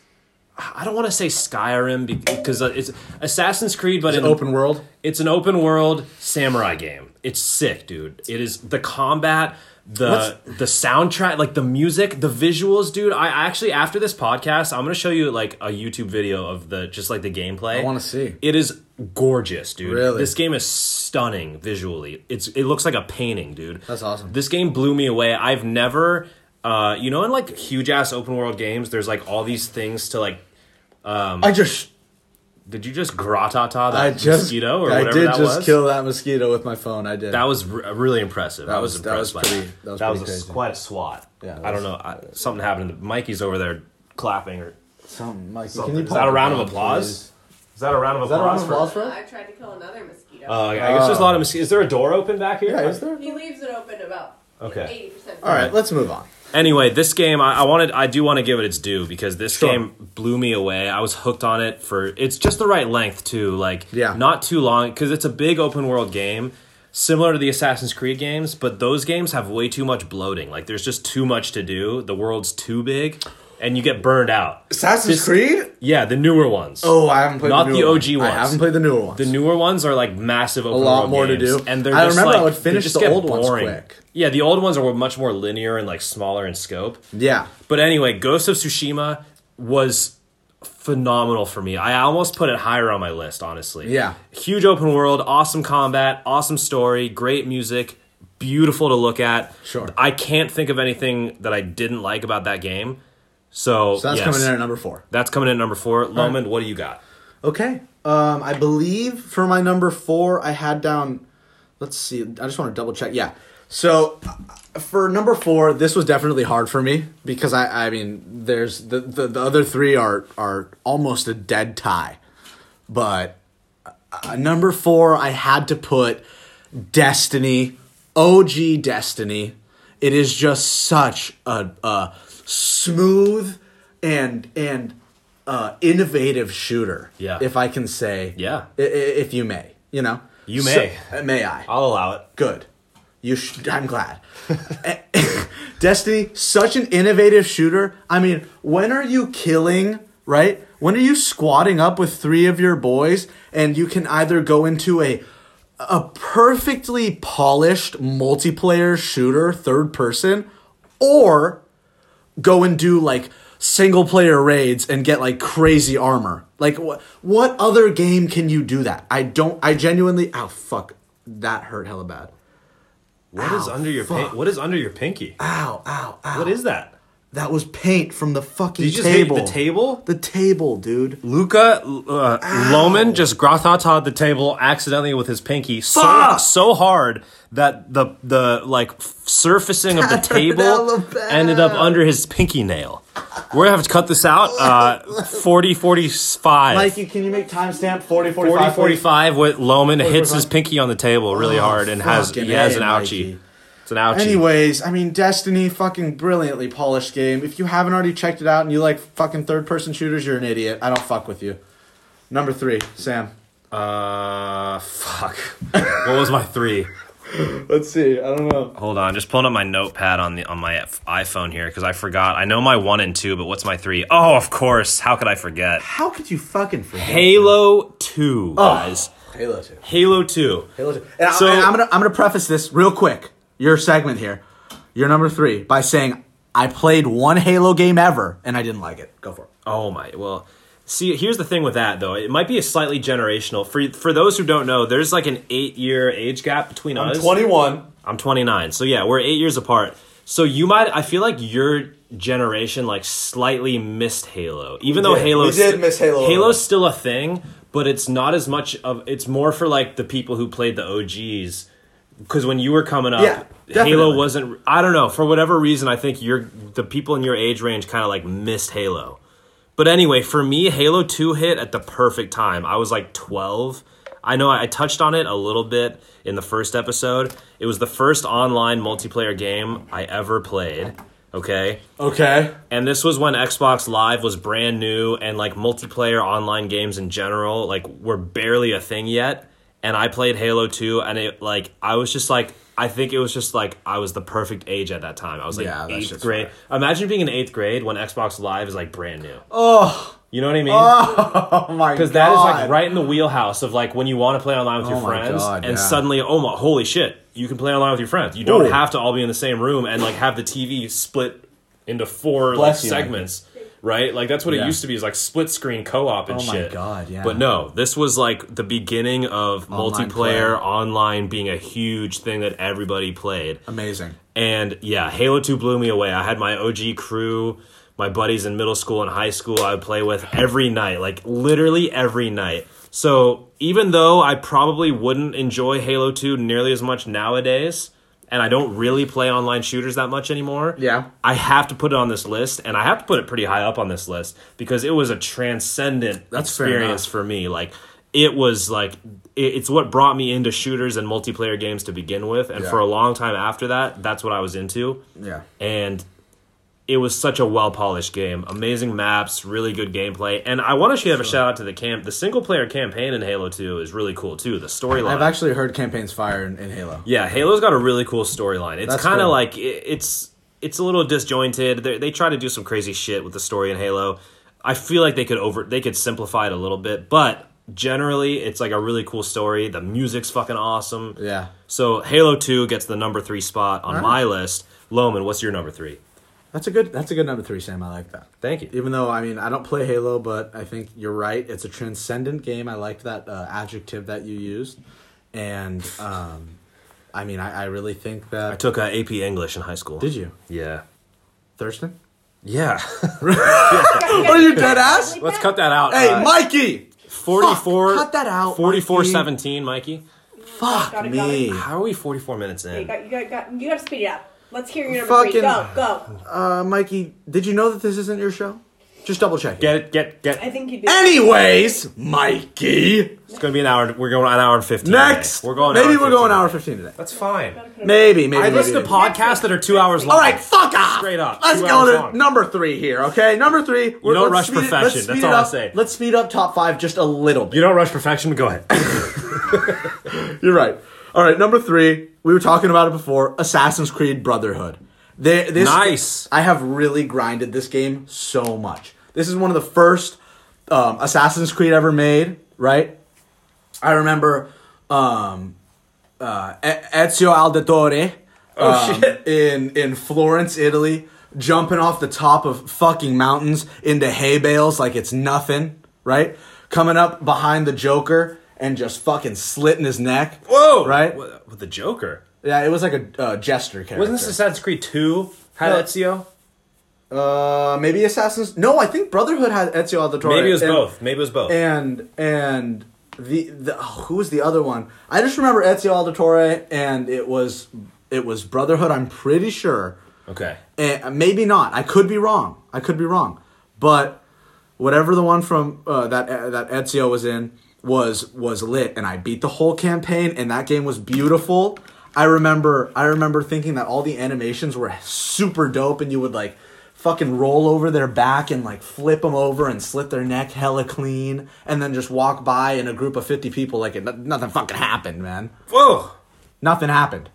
I don't want to say Skyrim because it's Assassin's Creed, but an Open world. it's an open world samurai game. It's sick, dude. It is the combat, the the soundtrack, like the music, the visuals, dude. I actually after this podcast, I'm gonna show you like a YouTube video of the just like the gameplay. I wanna see. It is gorgeous, dude. Really? This game is stunning visually. It's it looks like a painting, dude. That's awesome. This game blew me away. I've never uh you know in like huge ass open world games there's like all these things to like Um, I just did you just gratata that I just mosquito or whatever I did that just was? kill that mosquito with my phone. I did. That was r- really impressive. I was, was- that was impressed by pretty- that. that was That was a, crazy. quite a swat. Yeah, that I don't know. I, something happened. Mikey's over there clapping. Or Something, Mikey. something. Can you Is that a round of applause? please? Is that a round of that applause? round of for? for it? I tried to kill another mosquito. Oh, Uh, I guess there's a lot of mosquitoes. Is there a door open back here? Yeah, is there? he leaves it open about Okay. eighty percent. All right, let's move on. Anyway, this game I, I wanted I do want to give it its due because this Sure. game blew me away. I was hooked on it for it's just the right length too, like Yeah. not too long because it's a big open world game, similar to the Assassin's Creed games, but those games have way too much bloating. Like there's just too much to do. The world's too big, and you get burned out. Assassin's Creed? Yeah, the newer ones. Oh, I haven't played Not the, the newer OG ones. I haven't played the newer ones. The newer ones are like massive open a lot more to do. and they're I just remember I like, would they finish just the get old ones boring. quick. Yeah, the old ones are much more linear and like smaller in scope. yeah. But anyway, Ghost of Tsushima was phenomenal for me. I almost put it higher on my list, honestly. Yeah. Huge open world, awesome combat, awesome story, great music, beautiful to look at. Sure. I can't think of anything that I didn't like about that game. So, So that's yes, coming in at number four. That's coming in at number four. Lomund, what do you got? Okay. Um, I believe for my number four, I had down. Let's see. I just want to double check. Yeah. So uh, for number four, this was definitely hard for me because I, I mean, there's the, the the other three are are almost a dead tie, but uh, number four, I had to put Destiny, OG Destiny. It is just such a, a smooth and and uh, innovative shooter. Yeah. if I can say. Yeah. i- i- if you may, you know. You may. So- uh, may I? I'll allow it. Good. You sh- I'm glad. Destiny, such an innovative shooter. I mean, when are you killing, right? When are you squatting up with three of your boys and you can either go into a a perfectly polished multiplayer shooter third person or go and do like single player raids and get like crazy armor. Like what what other game can you do that? I don't I genuinely oh fuck that hurt hella bad. What is Ow, under your pin- What is under your pinky? Ow, ow, ow. What is that? that was paint from the fucking Did you just table. hit the table? The table, dude. Luca uh, Lomund just gratata the table accidentally with his pinky so so hard that the the like surfacing of the table ended up under his pinky nail. We're gonna have to cut this out. Uh, 40 45. Mikey, can you make timestamp 40 45? 40 45 with Lomund hits his pinky on the table really Oh, hard and has he has an ouchie. Mikey. It's an ouchie. Anyways, I mean, Destiny, fucking brilliantly polished game. If you haven't already checked it out and you like fucking third person shooters, you're an idiot. I don't fuck with you. Number three, Sam. Uh, fuck. what was my three? Let's see. I don't know. Hold on, just pulling up my notepad on the on my iPhone here because I forgot. I know my one and two, but what's my three? Oh, of course. How could I forget? How could you fucking forget? Halo Two, guys. Halo 2. Halo Two. Halo 2. And, I- So- and I'm gonna I'm gonna preface this real quick. Your segment here, your number three, by saying I played one Halo game ever and I didn't like it. Go for it. Oh my. Well, see, here's the thing with that though. It might be a slightly generational. For for those who don't know, there's like an eight year age gap between us. I'm 21. I'm 29. So yeah, we're eight years apart. So you might. I feel like your generation like slightly missed Halo, even though did. Halo. We did miss Halo. Halo's still a thing, but it's not as much of. It's more for like the people who played the OGs. Because when you were coming up, Yeah, Halo wasn't. I don't know for whatever reason. I think you're the people in your age range kind of like missed Halo. But anyway, for me, Halo 2 hit at the perfect time. I was like 12. I know I touched on it a little bit in the first episode. It was the first online multiplayer game I ever played. Okay. Okay. And this was when Xbox Live was brand new and like multiplayer online games in general like were barely a thing yet. And I played Halo 2 and it like I was just like I think it was just like I was the perfect age at that time. I was like Yeah, that eighth shit's grade. Imagine being in eighth grade when Xbox Live is like brand new. Oh, You know what I mean? oh my god. Because that is like right in the wheelhouse of like when you want to play online with your Oh my friends, God, and yeah. suddenly, oh my, holy shit, you can play online with your friends. You don't Ooh. have to all be in the same room and like have the TV split into four like, Bless you, segments, right? Like that's what Yeah. it used to be, is like split screen co op and Oh my shit. God, yeah. But no, this was like the beginning of Online multiplayer play. online being a huge thing that everybody played. Amazing. And yeah, Halo 2 blew me away. I had my OG crew, my buddies in middle school and high school I would play with every night, like literally every night. So even though I probably wouldn't enjoy Halo 2 nearly as much nowadays, and I don't really play online shooters that much anymore, Yeah. I have to put it on this list, and I have to put it pretty high up on this list because it was a transcendent That's experience for me. Like it was like it's what brought me into shooters and multiplayer games to begin with, and Yeah. for a long time after that, that's what I was into. Yeah. And it was such a well polished game, amazing maps, really good gameplay, and I want to give a shout out to the camp. The single player campaign in Halo Two is really cool too. The storyline. I've actually heard campaigns fire in, in Halo. Yeah, Halo's got a really cool storyline. It's kind of cool. like it, it's it's a little disjointed. They they try to do some crazy shit with the story in Halo. I feel like they could over they could simplify it a little bit, but generally it's like a really cool story. The music's fucking awesome. Yeah. So Halo 2 gets the number 3 spot on Alright. my list. Lomund, what's your number 3? That's a good that's a good number three, Sam. I like that. Thank you. Even though I mean I don't play Halo, but I think you're right. It's a transcendent game. I liked that uh, adjective that you used, and um, I mean I, I really think that I took uh, AP English in high school. Did you Yeah. Thurston? Yeah. Are you dead ass? Let's cut that out. Hey, Uh, Mikey! 44 Fuck, cut that out, 44 Mikey. 17, Mikey. Fuck Got it, got me. it. How are we 44 minutes in? You in? got, you got, got, you got to speed it up. Let's hear your number three. Fucking- Go, go. Uh, Mikey, did you know that this isn't your show? Just double check. Get it, get, get. I think you did. Anyways, Mikey. It's gonna be an hour. We're going an hour and fifteen. Next, today. we're going. Maybe hour we're going today. hour fifteen today. That's fine. Maybe, maybe. I maybe, listen to maybe. podcasts that are two hours long. All right, fuck off. Straight up, Let's two go hours to long. number three here. Okay, number three. We're- don't rush speed it- perfection. let's That's speed all it I up. say. Let's speed up top five just a little bit. You don't rush perfection. Go ahead. You're right. All right, number three. We were talking about it before. Assassin's Creed Brotherhood. They, this, Nice. I have really grinded this game so much. This is one of the first um, Assassin's Creed ever made. Right. I remember um, uh, Ezio Auditore. Oh, um, shit. In in Florence, Italy, jumping off the top of fucking mountains into hay bales like it's nothing. Right. Coming up behind the Joker and just fucking slitting his neck. Whoa! Right? With, with the Joker. Yeah, it was like a uh, jester character. Wasn't this Assassin's Creed 2 had No. Ezio? Uh, maybe Assassin's. No, I think Brotherhood had Ezio Auditore. Maybe it was and, both. Maybe it was both. And and the the oh, who was the other one? I just remember Ezio Auditore, and it was it was Brotherhood. I'm pretty sure. okay. And maybe not. I could be wrong. I could be wrong. But whatever the one from uh, that that Ezio was in was was lit, and I beat the whole campaign, and that game was beautiful. I remember I remember thinking that all the animations were super dope, and you would like fucking roll over their back and like flip them over and slit their neck hella clean, and then just walk by in a group of fifty people like it nothing fucking happened, man. Whoa! Nothing happened.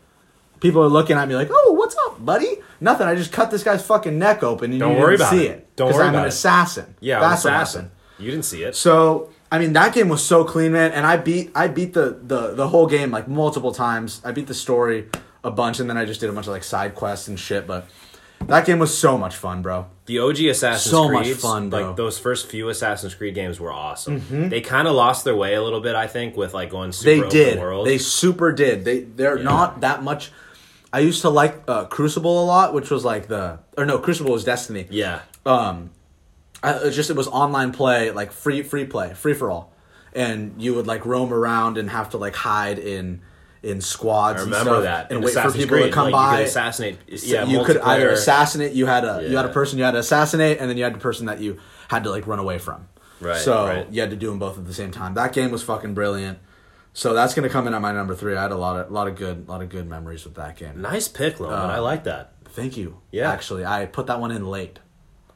People are looking at me like, "Oh, what's up, buddy?" Nothing. I just cut this guy's fucking neck open, and Don't you worry didn't about see it. it. Don't worry about it Because I'm about an it. assassin. Yeah, that's an assassin. what happened. You didn't see it. So, I mean, that game was so clean, man, and I beat I beat the the the whole game like multiple times. I beat the story a bunch, and then I just did a bunch of like side quests and shit. But that game was so much fun, bro. The OG Assassin's So much fun, bro. Mm-hmm. like those first few Assassin's Creed games were awesome. They kind of lost their way a little bit, I think, with like going super They did. world. They super did. They they're not that much. I used to like uh, Crucible a lot, which was like the or no, Crucible was Destiny. yeah, um I, it just it was online play like free free play free for all and you would like roam around and have to like hide in in squads I and remember stuff that. and in wait Assassin's for people Creed, to come like, by You could assassinate. Yeah, you could either assassinate you had a you had a person you had to assassinate and then you had a person that you had to like run away from Right, so right. you had to do them both at the same time that game was fucking brilliant so that's gonna come in at my number three i had a lot of lot of good lot of good memories with that game Nice pick, Lomund. Uh, I like that. thank you Yeah. actually i put that one in late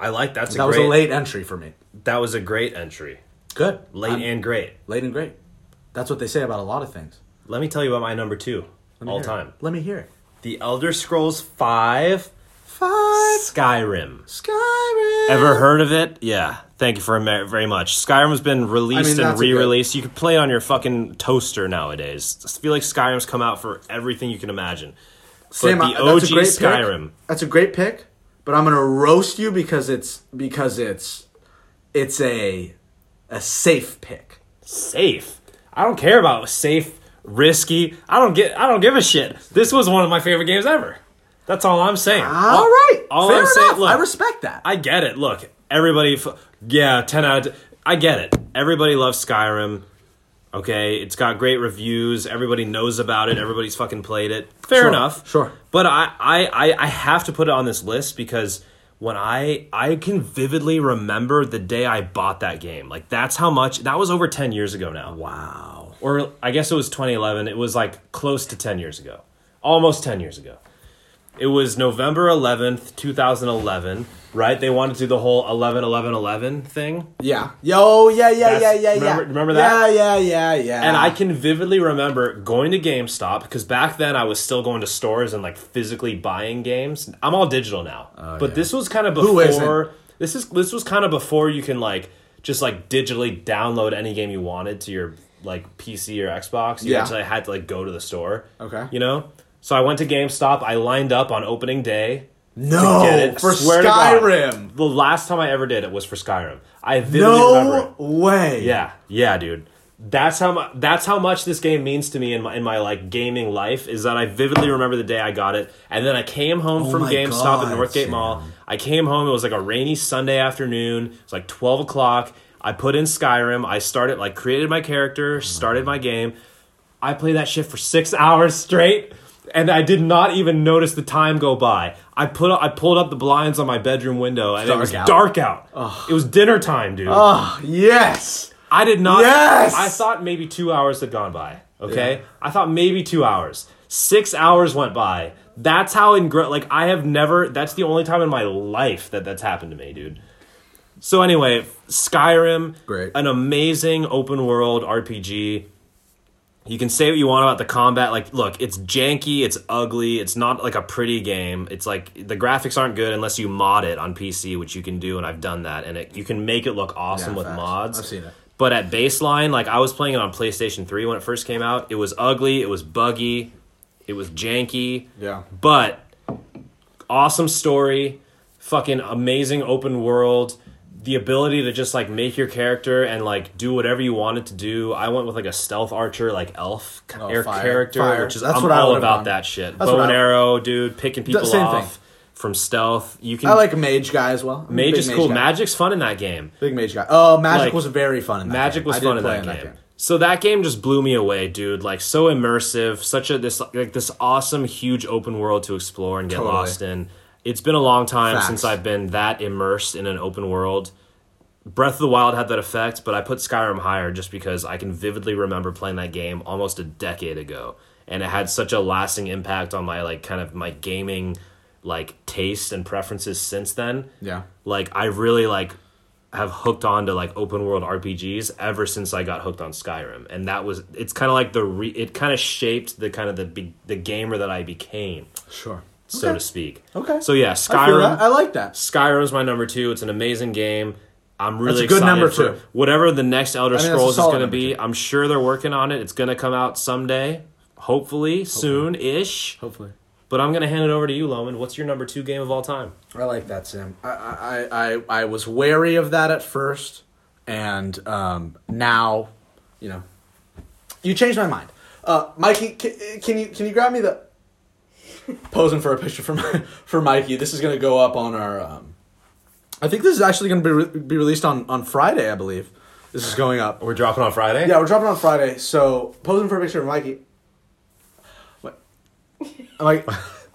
I like that's a that was great. a late entry for me That was a great entry. good Late I'm- and great. late and great. That's what they say about a lot of things. Let me tell you about my number two all hear it. time. Let me hear it. The Elder Scrolls Five Five Skyrim. Skyrim. Ever heard of it? Yeah. Thank you for very much. Skyrim's been released I mean, and that's a good- re-released. You can play it on your fucking toaster nowadays. I feel like Skyrim's come out for everything you can imagine. Sam, but I- the uh, that's OG a great Skyrim. Pick. That's a great pick, but I'm gonna roast you because it's because it's it's a a safe pick. Safe. I don't care about safe, risky. I don't get. I don't give a shit. This was one of my favorite games ever. That's all I'm saying. All right, All fair I'm enough. saying. Look, I respect that. I get it. Look, everybody. F- yeah, ten out of. 10. I get it. Everybody loves Skyrim. Okay, it's got great reviews. Everybody knows about it. Everybody's fucking played it. Fair Sure, enough. sure. But I, I, I, have to put it on this list because when I, I can vividly remember the day I bought that game. Like that's how much. That was over ten years ago now. wow. Or I guess it was 2011. It was like close to ten years ago, almost ten years ago. It was November 11th, 2011, right? They wanted to do the whole 11 11 11 thing. Yeah. Yo. Yeah. Yeah. That's- yeah. Yeah. remember- yeah. remember that? Yeah. Yeah. Yeah. Yeah. And I can vividly remember going to GameStop because back then I was still going to stores and like physically buying games. I'm all digital now. Oh, but Oh, yeah. this was kind of before this is this was kind of before you can like just like digitally download any game you wanted to your like PC or Xbox. You Yeah. actually had to like go to the store. Okay. You know? So I went to GameStop, I lined up on opening day. no get it. for Swear to God. Skyrim. The last time I ever did it was for Skyrim. I vividly remember. No way. Yeah, yeah, dude. That's how much. That's how much this game means to me in my in my like gaming life. Is that I vividly remember the day I got it, and then I came home Oh from GameStop God, at Northgate. Mall. I came home. It was like a rainy Sunday afternoon. It's like twelve o'clock. I put in Skyrim. I started like created my character, started my game. I played that shit for six hours straight, and I did not even notice the time go by. I put I pulled up the blinds on my bedroom window, and it was out. dark out. It was dinner time, dude. Oh yes. I did not. Yes! I thought maybe two hours had gone by. Okay, Yeah. I thought maybe two hours. Six hours went by. That's how ingr like I have never. That's the only time in my life that that's happened to me, dude. So anyway, Skyrim, Great. an amazing open world RPG. You can say what you want about the combat. Like, look, it's janky, it's ugly, it's not like a pretty game. It's like the graphics aren't good unless you mod it on PC, which you can do, and I've done that. And it, you can make it look awesome Yeah, with facts. mods. I've seen it. But at baseline, like I was playing it on PlayStation 3 when it first came out, it was ugly, it was buggy, it was janky. Yeah. But awesome story, fucking amazing open world, the ability to just like make your character and like do whatever you wanted to do. I went with like a stealth archer, like elf Oh, air fire. character, Fire. which is That's I'm what I all would've about that shit. That's Bow and I- arrow, dude, picking people same off thing. from stealth. You can I like mage guy as well. I'm mage is cool. guy. Magic's fun in that game. Big mage guy. Oh, magic Like, was very fun in that. Magic game. was I did fun in play that, game. So that game just blew me away, dude. Like so immersive, such a this like this awesome huge open world to explore and get Totally. lost in. It's been a long time Facts. since I've been that immersed in an open world. Breath of the Wild had that effect, but I put Skyrim higher just because I can vividly remember playing that game almost a decade ago, and it had such a lasting impact on my like kind of my gaming like taste and preferences since then Yeah. like I really like have hooked on to like open world RPGs ever since I got hooked on Skyrim, and that was it's kind of like the re, it kind of shaped the kind of the be, the gamer that I became, Sure. So Okay. to speak. Okay. So yeah, I feel that. Skyrim. I like that. Skyrim's my number two. It's an amazing game. I'm really a good excited number for two. whatever the next Elder I mean, Scrolls is going to be. two. I'm sure they're working on it. It's going to come out someday, hopefully, soon ish. Hopefully. But I'm going to hand it over to you, Lomund. What's your number two game of all time? I like that, Sam. I I, I, I was wary of that at first, and um, now, you know, you changed my mind. Uh, Mikey, can, can you can you grab me the posing for a picture for my, for Mikey? This is gonna go up on our. Um, I think this is actually gonna be re- be released on on Friday, I believe. This is going up. We're dropping on Friday. Yeah, we're dropping on Friday. So posing for a picture of Mikey. What? Mike,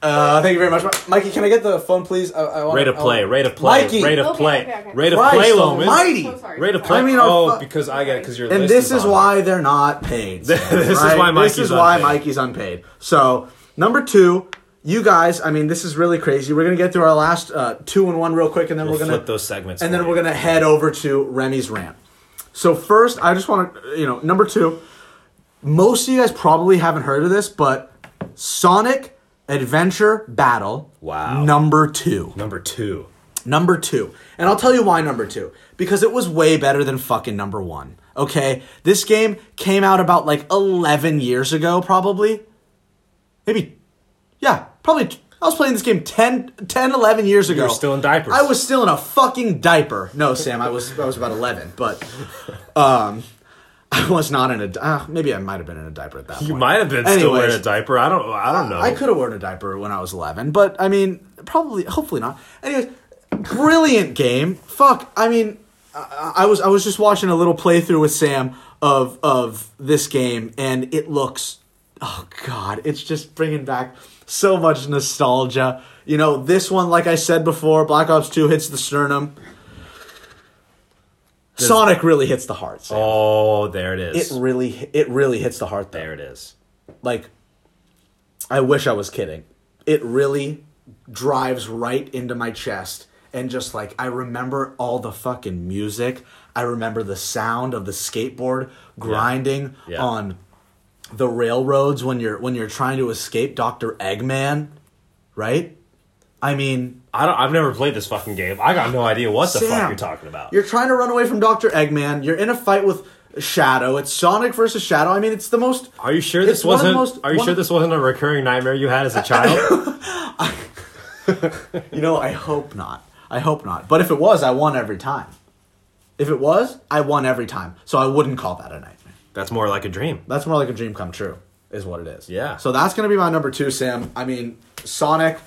uh, thank you very much, Mikey. Can I get the phone, please? I, I want Rate of play, rate of play, Mikey. rate of play, okay, okay. rate of Christ play, Lomund. almighty. So sorry. Rate of play. I mean, oh, because I get it because you're. Listening. And this is why they're not paid. This Sam, is right? why This is why unpaid. Mikey's unpaid. So number two, you guys. I mean, this is really crazy. We're gonna get through our last uh, two and one real quick, and then We'll we're gonna flip those segments, and then you. we're gonna head over to Remy's rant. So first, I just want to, you know, number two. Most of you guys probably haven't heard of this, but Sonic Adventure Battle. Wow. Number two. number two. Number two. And I'll tell you why number two. Because it was way better than fucking number one. Okay? This game came out about like 11 years ago, probably. Maybe. Yeah, probably. t- I was playing this game 10, 10 11 years ago. were still in diapers. I was still in a fucking diaper. No, Sam, I was I was about 11, but um I was not in a uh, maybe I might have been in a diaper at that point. You might have been still wearing a diaper. I don't. I don't know. I could have worn a diaper when I was 11, but I mean, probably, hopefully not. Anyways, brilliant game. Fuck, I mean, I, I was I was just watching a little playthrough with Sam of of this game, and it looks, oh god, it's just bringing back so much nostalgia. You know, this one, like I said before, Black Ops Two hits the sternum. Sonic really hits the heart. Sam. Oh, there it is. it really, it really hits the heart. Though there it is. like I wish I was kidding. It really drives right into my chest and just like I remember all the fucking music. I remember the sound of the skateboard grinding Yeah. on the railroads when you're when you're trying to escape Dr. Eggman, right? I mean, I don't. I've never played this fucking game. I got no idea what the fuck you're talking about. You're trying to run away from Dr. Eggman. You're in a fight with Shadow. It's Sonic versus Shadow. I mean, it's the most Are you sure this one of the wasn't? most- are you sure of- this wasn't a recurring nightmare you had as a child? You know, I hope not. I hope not. But if it was, I won every time. If it was, I won every time. So I wouldn't call that a nightmare. That's more like a dream. That's more like a dream come true, is what it is. Yeah. So that's going to be my number two, Sam. I mean, Sonic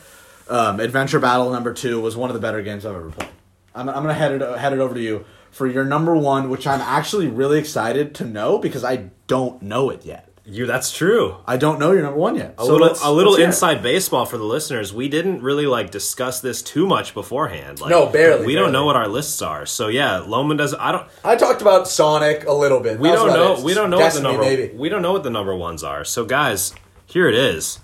um, Adventure Battle number two was one of the better games I've ever played. I'm, I'm going to head it, head it over to you for your number one, which I'm actually really excited to know because I don't know it yet. You. That's true. I don't know your number one yet. A little, a little inside baseball for the listeners. We didn't really like discuss this too much beforehand. Like, No, barely, We don't know what our lists are. So yeah, Lomund does. I don't. I talked about Sonic a little bit. We That's don't know. it. We don't know Destiny, what the number. maybe. We don't know what the number ones are. So guys, here it is.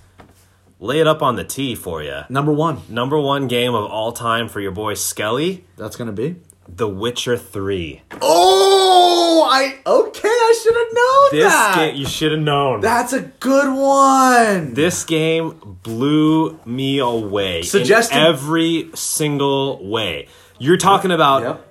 Lay it up on the tee for you. Number one. Number one game of all time for your boy Skelly, That's going to be. The Witcher Three. Oh! Oh, I okay. I should have known This that. game, you should have known. That's a good one. This game blew me away Suggested- in every single way. You're talking about Yep.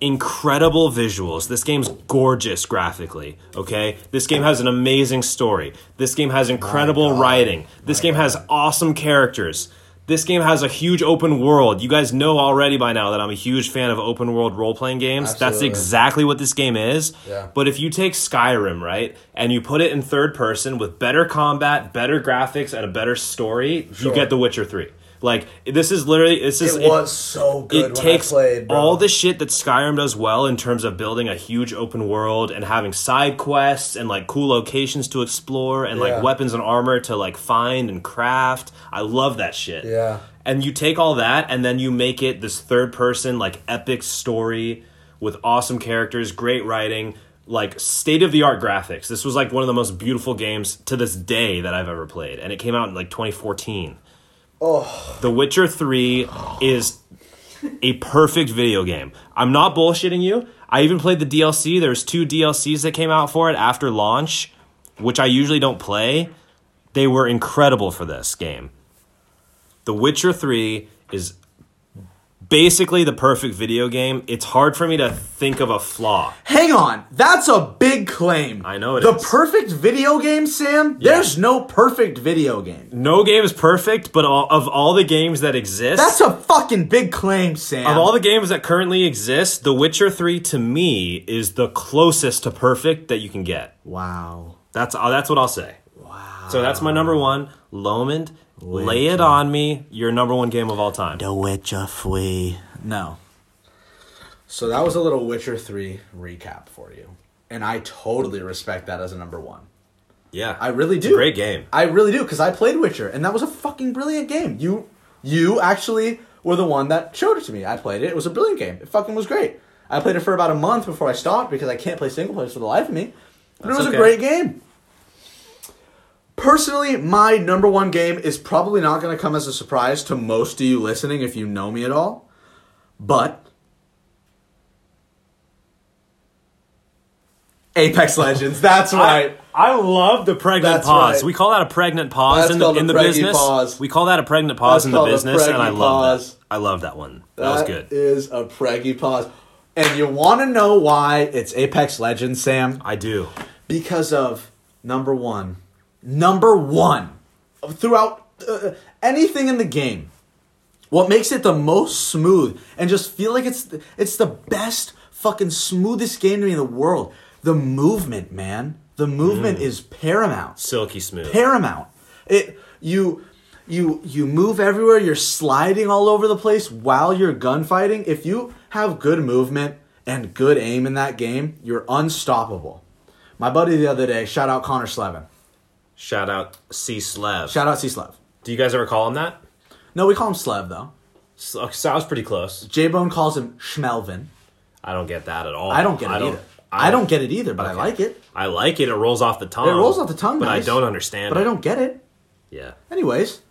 incredible visuals. This game's gorgeous graphically, okay? This game has an amazing story. This game has incredible writing. This game has awesome characters. This game has a huge open world. You guys know already by now that I'm a huge fan of open world role playing games. That's exactly what this game is. Yeah. But if you take Skyrim, right, and you put it in third person with better combat, better graphics, and a better story, Sure. you get The Witcher 3. Like, this is literally, this is. It was so good it takes played, bro. all the shit that Skyrim does well in terms of building a huge open world and having side quests and like cool locations to explore and Yeah. like weapons and armor to like find and craft. I love that shit. Yeah. And you take all that and then you make it this third person like epic story with awesome characters, great writing, like state of the art graphics. This was like one of the most beautiful games to this day that I've ever played and it came out in like 2014. Oh, The Witcher 3 is a perfect video game. I'm not bullshitting you. I even played the DLC. There's two DLCs that came out for it after launch, which I usually don't play. They were incredible for this game. The Witcher 3 is basically the perfect video game. It's hard for me to think of a flaw. hang on. That's a big claim. I know it the is. perfect video game, Sam. There's no perfect video game. No game is perfect, but all, of all the games that exist, That's a fucking big claim, Sam. Of all the games that currently exist, The Witcher 3 to me is the closest to perfect that you can get. wow. That's uh, that's what I'll say. Wow. So that's my number one. Lomund, lay it on me. Your number one game of all time. The Witcher 3. No. So that was a little Witcher 3 recap for you. And I totally respect that as a number one. Yeah, I really It's do. a great game. I really do because I played Witcher and that was a fucking brilliant game. You you actually were the one that showed it to me. I played it. It was a brilliant game. It fucking was great. I played it for about a month before I stopped because I can't play single players for the life of me. But That's it was okay. a great game. Personally, my number one game is probably not going to come as a surprise to most of you listening if you know me at all. But Apex Legends, that's right. I, I love the pregnant That's pause. right. We call that a pregnant pause in the in the business. pause. We call that a pregnant pause That's in the business, and I love pause. that. I love that one. That, was good. is a preggy pause. And you want to know why it's Apex Legends, Sam? I do. Because of number one. Number one. Throughout uh, anything in the game. What makes it the most smooth and just feel like it's it's the best fucking smoothest game to me in the world. The movement, man. The movement Mm. is paramount Silky smooth. paramount. It you you you move everywhere. You're sliding all over the place while you're gunfighting. If you have good movement and good aim in that game, you're unstoppable. My buddy the other day, shout out Connor Slevin. Shout out C Slev. Shout out C Slev. Do you guys ever call him that? No, we call him Slev though. So, sounds pretty close. J Bone calls him Schmelvin. I don't get that at all. I don't get it either. I don't get it either, but I like it. I like it. It rolls off the tongue. It rolls off the tongue, but nice. I don't understand. But it. I don't get it. Yeah. Anyways,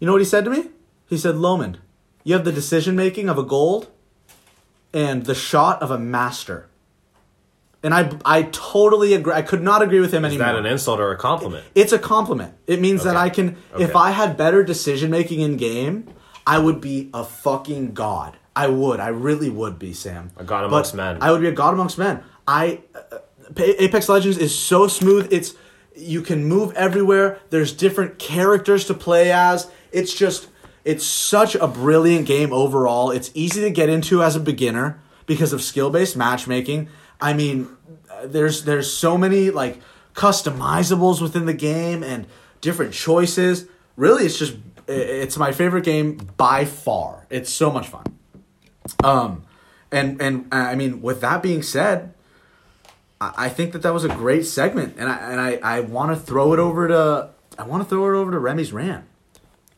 you know what he said to me? He said, Lomund, you have the decision making of a gold and the shot of a master. And I, I totally agree. I could not agree with him Is anymore. that an insult or a compliment? it's a compliment. It means that I can, if I had better decision making in game, I would be a fucking god. I would. I really would be, Sam. A god But amongst men. I would be a god amongst men. I uh, Apex Legends is so smooth. It's you can move everywhere. There's different characters to play as. It's just it's such a brilliant game overall. It's easy to get into as a beginner because of skill-based matchmaking. I mean, there's there's so many like customizables within the game and different choices. Really, it's just it's my favorite game by far. It's so much fun. Um, and and uh, I mean, with that being said, I, I think that that was a great segment, and I and I, I want to throw it over to I want to throw it over to Remy's rant.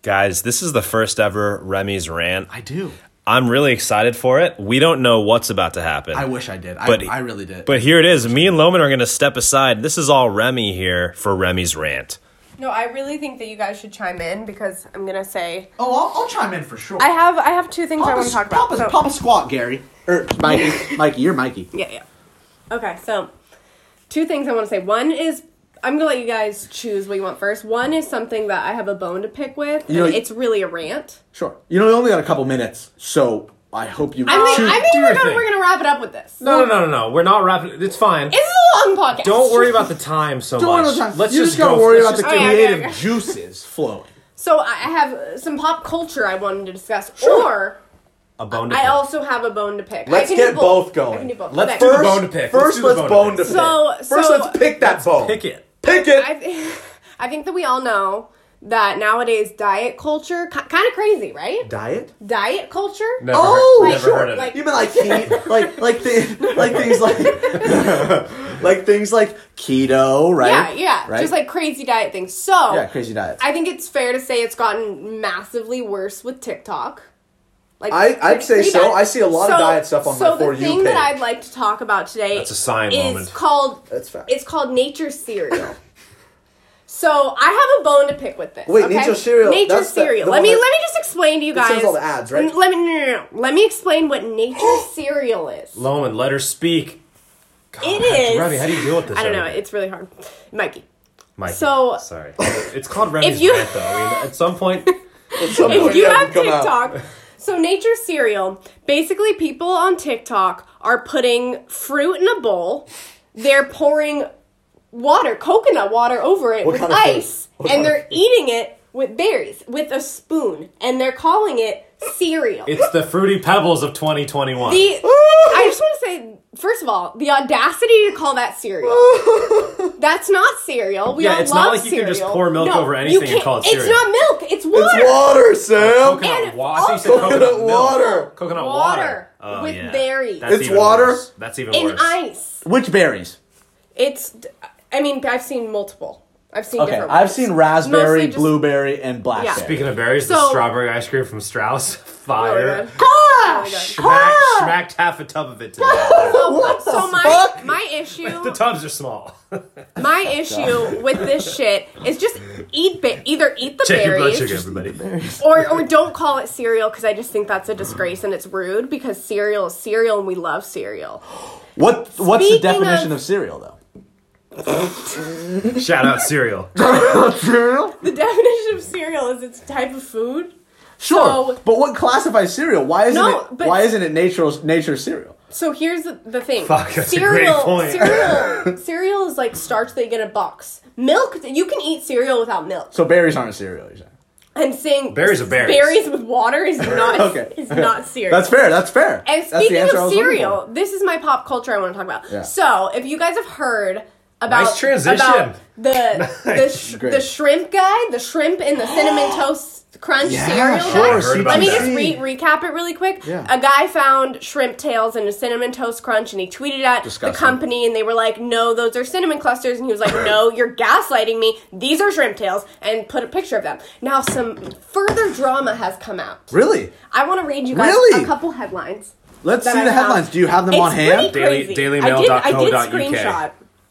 Guys, this is the first ever Remy's rant. I do. I'm really excited for it. We don't know what's about to happen. I wish I did. But- I, I really did. But here it is. Me and Lomund are going to step aside. This is all Remy here for Remy's rant. No, I really think that you guys should chime in because I'm gonna say oh, I'll, I'll chime in for sure. I have I have two things I want to talk about. Papa, So- Papa squat, Gary or Mikey. Mikey, you're Mikey. yeah, yeah. Okay, so two things I want to say. One is I'm gonna let you guys choose what you want first. One is something that I have a bone to pick with. You know- and it's really a rant. Sure. You know, we only got a couple minutes, so I hope you I think, choose. I think do we're your gonna thing. we're gonna wrap it up with this. No, no, no, no, no. We're not wrapping. It's fine. It's a long podcast. Don't worry about the time so Don't worry much. about time. Let's you just, just gotta go. worry about the just- yeah, creative yeah, yeah. juices flowing. So I have some pop culture I wanted to discuss, or a bone to I pick. also have a bone to pick. Let's I can get do both I going. can do both. Let's Okay. do the bone to pick. Let's First, let's bone bone to to pick. pick. So- First, so- let's pick that bone. Pick it. Pick it. I, th- I think that we all know that nowadays diet culture kind of crazy, right? Diet. Diet culture. Never Oh, heard, never sure, heard of like- it. You mean like ke- like like the, like things like like things like keto, right? Yeah, yeah, Right? just like crazy diet things. So yeah, crazy diets. I think it's fair to say it's gotten massively worse with TikTok. Like I- I'd say so. bad. I see a lot of diet stuff on so my For the You thing that. I'd like to talk about today That's a sign is moment. called That's fact. it's called Nature Cereal. so I have a bone to pick with this. Wait, okay? Nature Cereal, Nature that's Cereal. the let me that- let me just explain to you guys. says all the ads, right? Let me no, no, no, no. Let me explain what Nature Cereal is. Lomund, let her speak. God, It is. Remy, how do you deal with this? I don't know. every day? It's really hard. It might be. Mikey, so- sorry. It's called Remy's you- rant, though. I mean, at some point, At some if point, you that have TikTok. out. TikTok, so Nature Cereal, basically people on TikTok are putting fruit in a bowl. They're pouring water, coconut water over it What with kind of ice, and they're eating it with berries with a spoon, and they're calling it cereal. it's the fruity pebbles of 2021. the I just want to say, first of all, the audacity to call that cereal. That's not cereal. We Yeah, all it's love not like you can just pour milk No, over anything and can't- call it It's not milk. It's water. It's water, uh, Sam. coconut and water. I think you said also- coconut, Coconut water. Coconut Water water. Oh, with yeah. berries. That's It's water? worse. That's even worse. in ice. Which berries? It's. I mean, I've seen multiple. I've seen Okay, different. I've ones. seen raspberry, just- blueberry, and blackberry. Yeah. Speaking of berries, the strawberry ice cream from Strauss, Oh fire. my Oh my God. Oh Smack, smacked half a tub of it today. So, so my fuck? my issue the tubs are small. my issue with this shit is just eat ba- either eat the Check your blood berries sugar, everybody. or or don't call it cereal because I just think that's a disgrace and it's rude because cereal is cereal and we love cereal. What What's Speaking the definition of- of, cereal, though? Shout out cereal. cereal? The definition of cereal is it's a type of food. Sure, So- but what classifies cereal? Why isn't No, it? but- Why isn't it nature's nature cereal? So here's the, the thing. Fuck, that's a cereal, great point. cereal, cereal is like starch that you get in a box. Milk, you can eat cereal without milk. So berries aren't a cereal. You're saying? I'm saying Berries are berries. Berries with water is not Okay. is not cereal. That's fair. That's fair. And That's the speaking answer I of was looking cereal, this is my pop culture I want to talk about. Yeah. So, if you guys have heard about Nice transition. about the the, Nice. sh- Great. the shrimp guy, the shrimp in the cinnamon toast crunch Yeah, cereal sure, guy. I heard about Let me that. just re- recap it really quick. Yeah. A guy found shrimp tails in a cinnamon toast crunch and he tweeted at Disgusting. the company and they were like, no, those are cinnamon clusters. And he was like, no, you're gaslighting me. These are shrimp tails and put a picture of them. Now, some further drama has come out. Really? I want to read you guys Really? a couple headlines. Let's see I the found. headlines. Do you have them It's on hand? pretty Daily- crazy. I did, I did dailymail.co.uk. screenshot.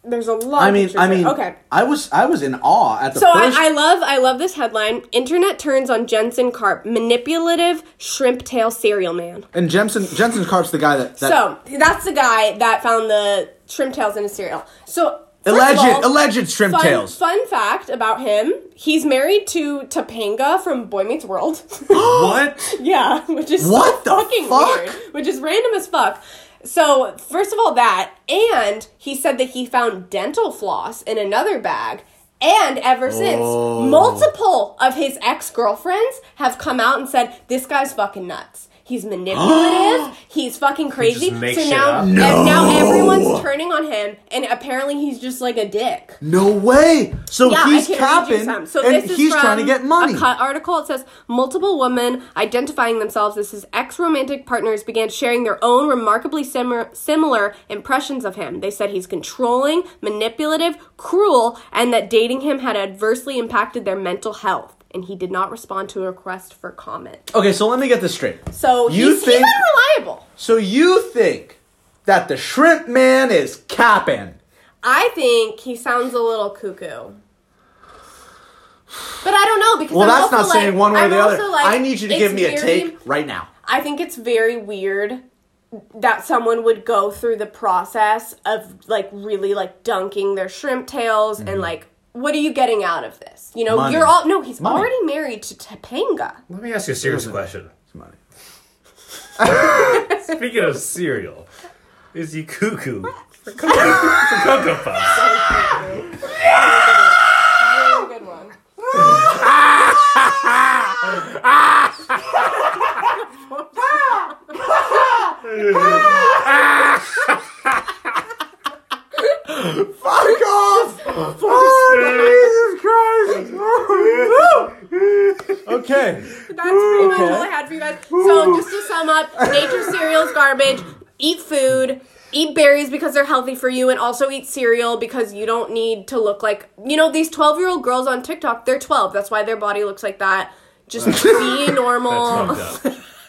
There's a lot. I mean, I there. mean, okay. I was I was in awe at the So first. I, I love I love this headline. Internet turns on Jensen Karp, manipulative shrimp tail cereal man. and Jensen Jensen Karp's the guy that, that So that's the guy that found the shrimp tails in his cereal. So alleged all, alleged shrimp fun, tails. Fun fact about him: he's married to Topanga from Boy Meets World. what? Yeah, which is What so the fucking fuck? weird. Which is random as fuck. So, first of all, that, and he said that he found dental floss in another bag. And ever since, Oh. multiple of his ex girlfriends have come out and said, This guy's fucking nuts. He's manipulative. he's fucking crazy. just make so shit now, up? and now everyone's turning on him, and apparently he's just like a dick. No way. So Yeah, he's I can read you capping some. So and this is he's from trying to get money. A cut article. It says multiple women identifying themselves as his ex-romantic partners began sharing their own remarkably similar similar impressions of him. They said he's controlling, manipulative, cruel, and that dating him had adversely impacted their mental health. And he did not respond to a request for comment. Okay, so let me get this straight. So You he's, think- he's unreliable. So you think that the shrimp man is capping? I think he sounds a little cuckoo. But I don't know because Well, I'm that's not saying one way or the other. like, I need you to give me a very- take right now. I think it's very weird that someone would go through the process of like really like dunking their shrimp tails and mm-hmm. like what are you getting out of this? You know, Money. you're all no, he's Money. already married to Topanga. Let me ask you a serious question. It's money. Speaking of cereal, is he cuckoo for Cocoa, for Cocoa Puffs? Really good one. Fuck off! oh, Jesus Christ! okay. That's pretty much all I had for you guys. So just to sum up, nature cereal's garbage. Eat food. Eat berries because they're healthy for you, and also eat cereal because you don't need to look like you know these twelve year old girls on TikTok. They're twelve. That's why their body looks like that. Just be normal.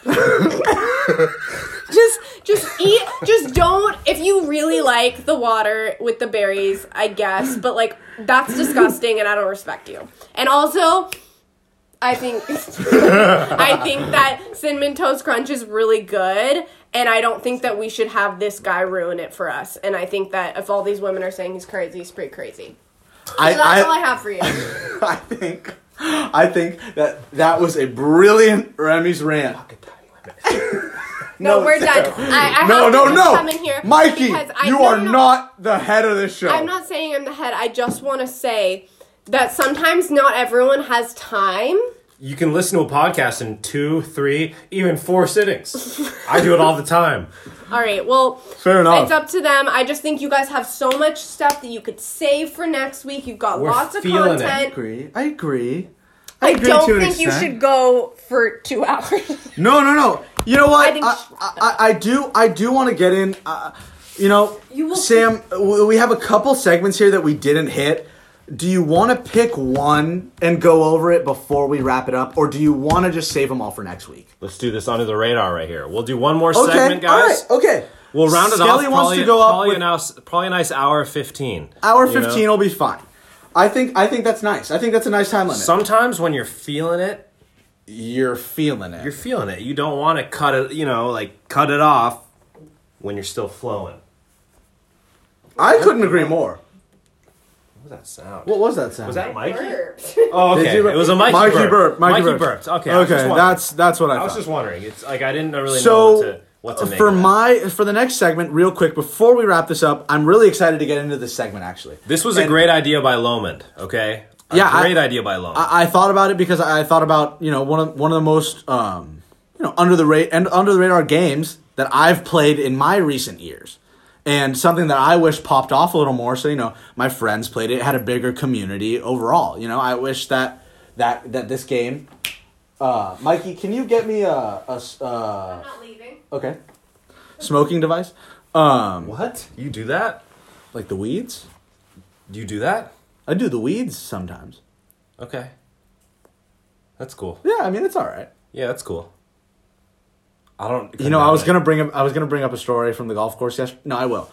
That's fucked up. just just eat just don't if you really like the water with the berries i guess but like that's disgusting and i don't respect you and also i think i think that cinnamon toast crunch is really good and i don't think that we should have this guy ruin it for us and i think that if all these women are saying he's crazy he's pretty crazy I, so that's all i I, have for you I think I think that that was a brilliant Remy's rant. no, we're done i, I No, have no, to no, come in here Mikey, because I- you no, are no, no. not the head of this show. I'm not saying I'm the head. I just want to say that sometimes not everyone has time. You can listen to a podcast in two, three, even four sittings. I do it all the time. All right, well, Fair enough. it's up to them. I just think you guys have so much stuff that you could save for next week. You've got We're lots of feeling it. content. agree. I agree. I agree don't to an think you should go for two hours. No, no, no. You know what? I I, think- I, I, I do. I do want to get in. Uh, you know, You will- Sam. w- We have a couple segments here that we didn't hit. Do you want to pick one and go over it before we wrap it up, or do you want to just save them all for next week? Let's do this under the radar right here. We'll do one more Okay, segment, all guys. right, okay. We'll round it Skelly off. wants Probably, to go up probably, with- a nice, probably a nice hour fifteen. Hour you know? fifteen will be fine. I think. I think that's nice. I think that's a nice time limit. Sometimes when you're feeling it, You're feeling it. you're feeling it. You don't want to cut it. You know, like cut it off when you're still flowing. I couldn't agree more. What was that sound? What was that sound? was that Mikey? Burped. Oh, okay. It was a Mikey, Mikey burp. burp. Mikey, Mikey burped. burped. Okay. I was just Okay. That's that's what I, I was thought. just wondering. It's like I didn't really know so what to, what to make for my for the next segment, real quick before we wrap this up, I'm really excited to get into this segment. Actually, This was a great idea by Lomund. Okay. A Yeah, I- Great idea by Lomund. I, I thought about it because I thought about you know one of one of the most um, you know under the rate and under the radar games that I've played in my recent years, and something that I wish popped off a little more. So you know my friends played it, had a bigger community overall. You know I wish that that that this game. Uh, Mikey, can you get me a uh, not leaving. Okay smoking device? Um, what? You do that? like the weeds. Do you do that? I do the weeds sometimes. Okay. That's cool. Yeah, I mean it's all right. Yeah, that's cool. I don't. You know, I was gonna bring up I was gonna bring up a story from the golf course yesterday. No, I will,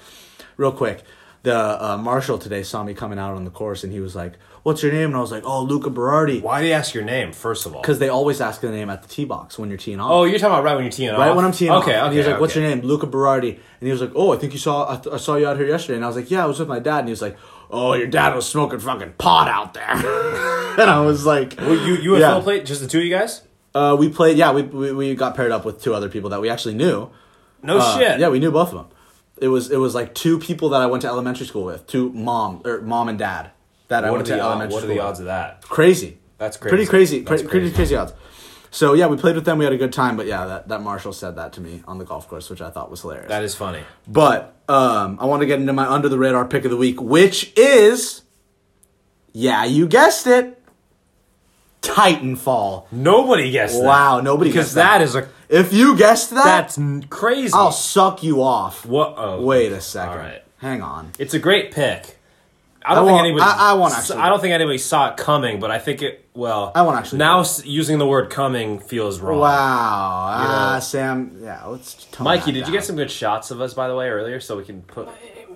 real quick. The uh, marshal today saw me coming out on the course, and he was like, "What's your name?" And I was like, "Oh, Luca Berardi," Why do you ask your name first of all? because they always ask the name at the tee box when you're teeing off. Oh, you're talking about right when you're teeing off. right when I'm teeing okay, off. Okay. And he was like, "What's okay. your name?" Luca Berardi, and he was like, "Oh, I think you saw I, th- I saw you out here yesterday." And I was like, "Yeah, I was with my dad." And he was like, "Oh, your dad was smoking fucking pot out there," and I was like, Well, you you and Yeah. Phil played just the two of you guys? Uh, we played. Yeah, we, we we got paired up with two other people that we actually knew. No Uh, shit. Yeah, we knew both of them. It was it was like two people that I went to elementary school with, two mom or mom and dad that I What are went to odds? elementary What are the odds of that? Crazy. That's crazy. Pretty crazy. That's Pretty, crazy. crazy odds. So yeah, we played with them. We had a good time. But yeah, that, that Marshall said that to me on the golf course, which I thought was hilarious. That is funny. but um, I want to get into my under the radar pick of the week, which is, yeah, you guessed it, Titanfall. Nobody guessed that. Wow, nobody because guessed that. that is a If you guessed that, that's crazy. I'll suck you off. What? Oh, Wait a second. All right. Hang on. It's a great pick. I don't I think anybody. I- I won't actually- I don't think anybody saw it coming, but I think it. Well, I won't actually Now s- using the word "coming" feels wrong. Wow. Know. Sam. Yeah, let's tone Mikey, that did you get some good shots of us by the way earlier, so we can put?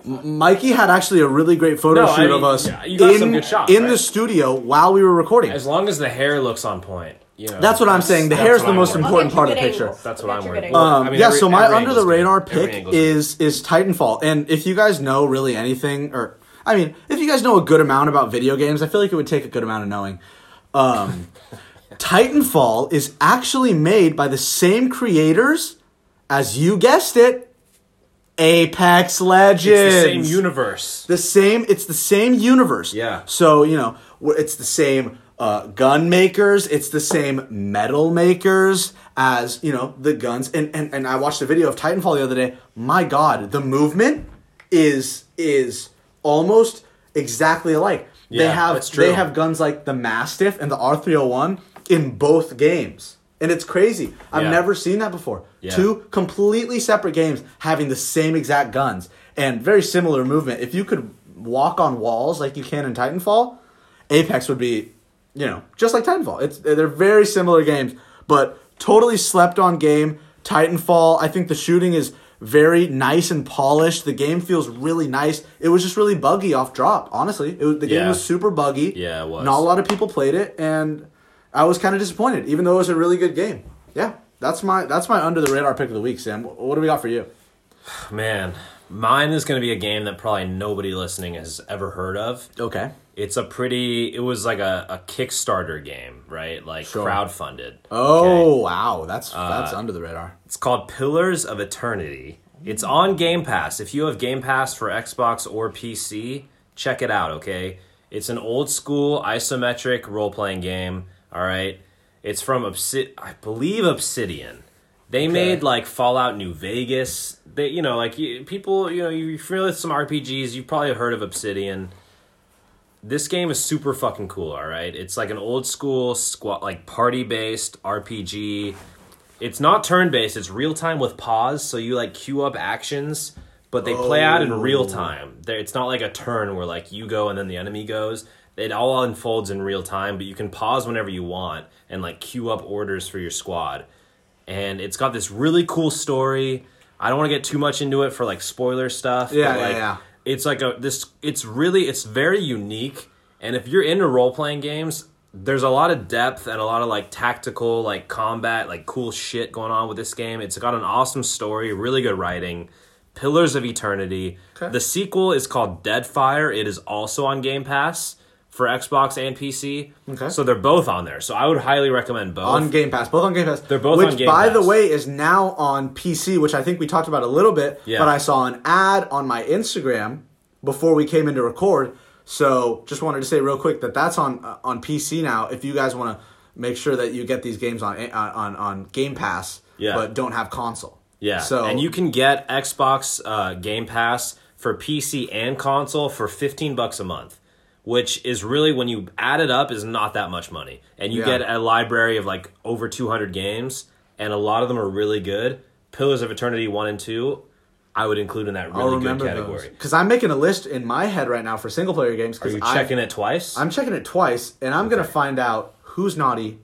Mikey had actually a really great photo No, I shoot mean, of us yeah, in, shots, in right? the studio while we were recording. As long as the hair looks on point, you know, That's what I'm saying. The hair is the I'm most worried important part of the picture. angle. That's what I'm you worried about. Um, I mean, yeah, every- so my under the angle's good. radar pick angle's is is Titanfall, and if you guys know really anything, or I mean, if you guys know a good amount about video games, I feel like it would take a good amount of knowing. Um, Titanfall is actually made by the same creators as you guessed it, Apex Legends. It's the same universe. The same. It's the same universe. Yeah. So you know, it's the same uh, gun makers. It's the same metal makers as you know the guns. And and and I watched a video of Titanfall the other day. My God, the movement is is almost exactly alike. Yeah, they have they have guns like the Mastiff and the R three hundred one in both games. And it's crazy. I've Yeah. never seen that before. Yeah. Two completely separate games having the same exact guns and very similar movement. If you could walk on walls like you can in Titanfall, Apex would be, you know, just like Titanfall. It's they're very similar games, but totally slept on game. Titanfall, I think the shooting is very nice and polished. The game feels really nice. It was just really buggy off drop. Honestly, it was, the game Yeah. was super buggy. Yeah, it was. Not a lot of people played it, and I was kind of disappointed, even though it was a really good game. Yeah, that's my that's my under the radar pick of the week, Sam. What do we got for you? Man, mine is going to be a game that probably nobody listening has ever heard of. Okay. It's a pretty. It was like a, a Kickstarter game, right? Like Sure. crowdfunded. Oh Okay? wow, that's Uh, that's under the radar. It's called Pillars of Eternity. It's on Game Pass. If you have Game Pass for Xbox or PC, check it out, okay? It's an old school isometric role playing game, all right? It's from Obsid- I believe Obsidian. They made like Fallout New Vegas. They, you know, like you, people, you know, you're familiar with some RPGs. You've probably heard of Obsidian. This game is super fucking cool, all right? It's like an old school squat like party based RPG. It's not turn based, it's real time with pause, so you like queue up actions, but they play out in real oh. time. There it's not like a turn where like you go and then the enemy goes. It all unfolds in real time, but you can pause whenever you want and like queue up orders for your squad. And it's got this really cool story. I don't want to get too much into it for like spoiler stuff. Yeah, but, yeah, yeah. It's like a this it's really it's very unique. And if you're into role-playing games there's a lot of depth and a lot of like tactical like combat like cool shit going on with this game. It's got an awesome story really good writing. Pillars of eternity. Okay. the sequel is called deadfire. It is also on game pass for xbox and pc Okay. so they're both on there so i would highly recommend both on Game Pass, both on Game Pass. They're both which, on Game by the way, is now on PC, which I think we talked about a little bit. Yeah. But I saw an ad on my Instagram before we came in to record. So just wanted to say real quick that that's on uh, on PC now. If you guys want to make sure that you get these games on on on, on Game Pass, Yeah. but don't have console. Yeah. So and you can get Xbox uh, Game Pass for PC and console for 15 bucks a month, which is really when you add it up is not that much money. And you Yeah. get a library of like over 200 games and a lot of them are really good. Pillars of Eternity 1 and 2 I would include in that really good category. because I'm making a list in my head right now for single player games. Are Because you're checking it twice? I'm checking it twice, and I'm gonna find out who's naughty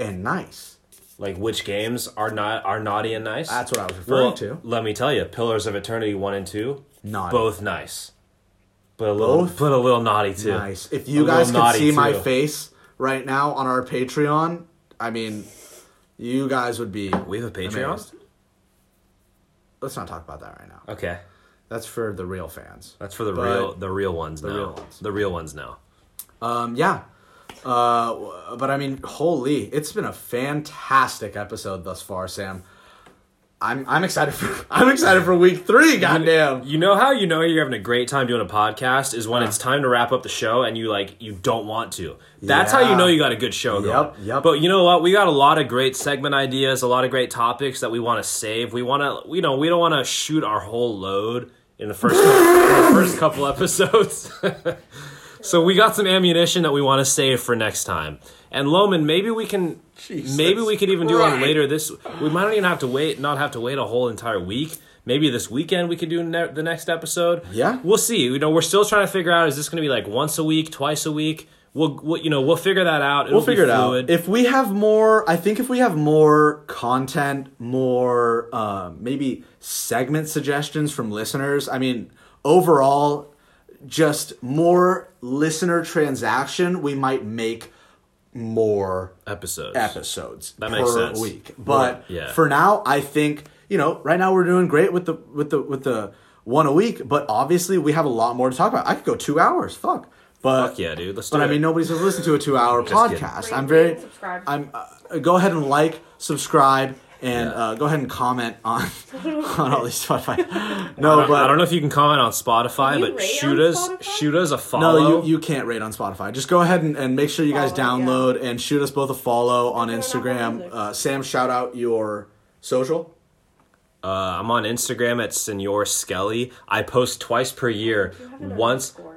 and nice. like which games are not are naughty and nice? That's what I was referring well, to. let me tell you, Pillars of Eternity 1 and 2 Naughty. both nice. But a little Both? but a little naughty too. Nice. If A you little guys could naughty, see my too. face right now on our Patreon, I mean, you guys would be. We have a Patreon? amazed. Let's not talk about that right now. Okay. That's for the real fans. That's for the But- real the real ones now. real ones. The real ones now. Um, yeah. Uh, but I mean, holy, it's been a fantastic episode thus far, Sam. I'm I'm excited for I'm excited for week three. Goddamn. You know how you know you're having a great time doing a podcast is when it's time to wrap up the show and you like you don't want to. That's how you know you got a good show Yep, going. yep. But you know what? We got a lot of great segment ideas, a lot of great topics that we want to save. We want to, you know, we don't want to shoot our whole load in the first in the first couple episodes. so we got some ammunition that we want to save for next time. And Lomund, maybe we can, Jesus maybe we could even do one later this. We might not even have to wait, not have to wait a whole entire week. Maybe this weekend we could do ne- the next episode. Yeah. we'll see. You know, we're still trying to figure out is this going to be like once a week, twice a week. We'll, we'll you know, we'll figure that out. It'll We'll figure it fluid. out. If we have more, I think if we have more content, more um, maybe segment suggestions from listeners. I mean, overall, just more listener transaction. We might make more Episodes. episodes That per makes sense. week. But Yeah. for now, I think you know right now we're doing great with the with the with the one a week. But obviously, we have a lot more to talk about. I could go two hours. Fuck. But Fuck yeah, dude. Let's do but I it. mean, nobody's gonna listen to a two-hour kidding. podcast. I'm very. subscribe. I'm. Uh, go ahead and like, subscribe, and Yeah. uh, go ahead and comment on on all these Spotify. No, I but I don't know if you can comment on Spotify, but shoot us Spotify? shoot us a follow. No, you, you can't rate on Spotify. Just go ahead and, and make sure you guys Follow, yeah. download and shoot us both a follow on Look at our Instagram. music. Uh, Sam, shout out your social. uh, I'm on Instagram at Senor Skelly. I post twice per year. You have an Once underscore.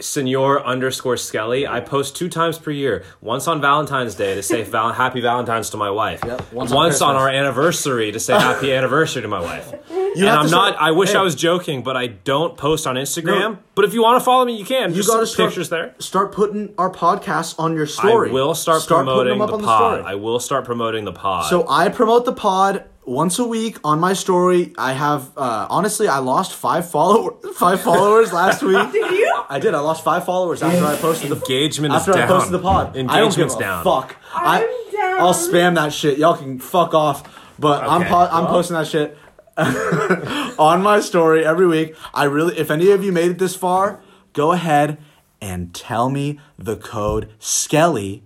Senor underscore Skelly. I post two times per year. Once on Valentine's Day to say val- Happy Valentine's to my wife. Yep, Once, once on, on our anniversary to say Happy Anniversary to my wife. You and I'm not. start- I wish hey, I was joking, but I don't post on Instagram. No. But if you want to follow me, you can. You got to pictures there. Start putting our podcast on your story. I will start, putting promoting the on pod. story. I will start promoting the pod. So I promote the pod once a week on my story. I have uh, honestly, I lost five follow five followers last week. Did you? I did. I lost five followers after I posted the engagement is after down. I posted the pod. I don't give Engagement's a down. fuck. I'm I, down. I'll spam that shit. Y'all can fuck off. But I'm po- I'm well. posting that shit on my story every week. I really, if any of you made it this far, go ahead and tell me the code Skelly.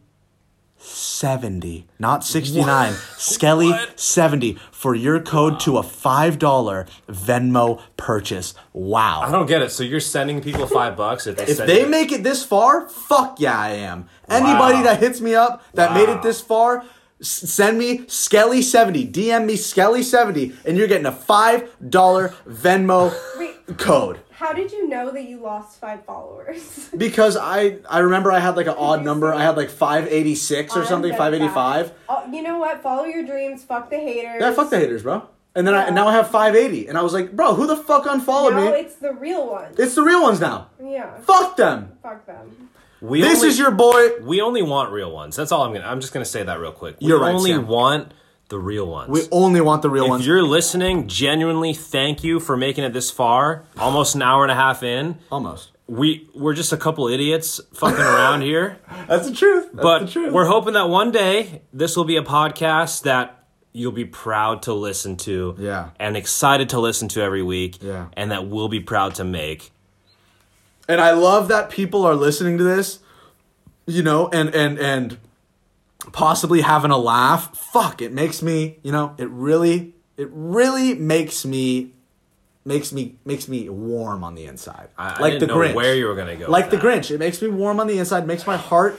70 not 69 skelly What? 70 for your code to a $5 venmo purchase wow I don't get it. So you're sending people five bucks if they if they you- make it this far, fuck yeah, I am. Anybody Wow. that hits me up that made it this far, send me Skelly70. DM me Skelly70, and you're getting a $5 Venmo Wait, code. How did you know that you lost five followers? Because I I remember I had like an odd number. I had like 586 or I'm something, 585. Oh, you know what? Follow your dreams. Fuck the haters. Yeah, fuck the haters, bro. And then I and now I have 580. And I was like, bro, who the fuck unfollowed No, me? it's the real ones. It's the real ones now. Yeah. Fuck them. Fuck them. we This only- is your boy. We only want real ones. That's all I'm gonna. I'm just gonna say that real quick. We You're right, only Sam. want the real ones. We only want the real if ones. If you're listening, genuinely thank you for making it this far. Almost an hour and a half in. Almost. We we're just a couple idiots fucking around here. That's the truth. That's But the truth. we're hoping that one day this will be a podcast that you'll be proud to listen to. Yeah. And excited to listen to every week. Yeah. And that we'll be proud to make. and I love that people are listening to this, you know, and and and possibly having a laugh. Fuck, it makes me, you know, it really, it really makes me, makes me, makes me warm on the inside, I, I like didn't the know Grinch. where you were gonna go. like the that. Grinch, it makes me warm on the inside. Makes my heart,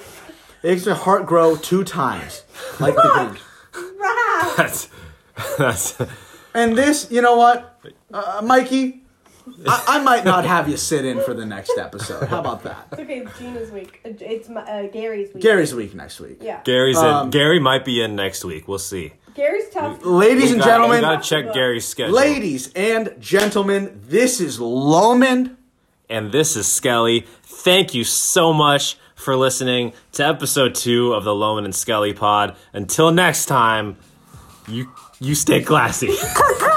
it makes my heart grow two times, like the Grinch. That's that's And this, you know what, uh, Mikey. I, I might not have you sit in for the next episode. How about that? It's okay. Gina's week. Uh, It's my, uh, Gary's week. Gary's week next week. Yeah. Gary's Um, in. Gary might be in next week. We'll see. Gary's tough. Ladies We and gotta- gentlemen, we gotta check Gary's schedule. Ladies and gentlemen, this is Lomund. and this is Skelly. Thank you so much for listening to episode two of the Lomund and Skelly pod. Until next time, you you stay classy.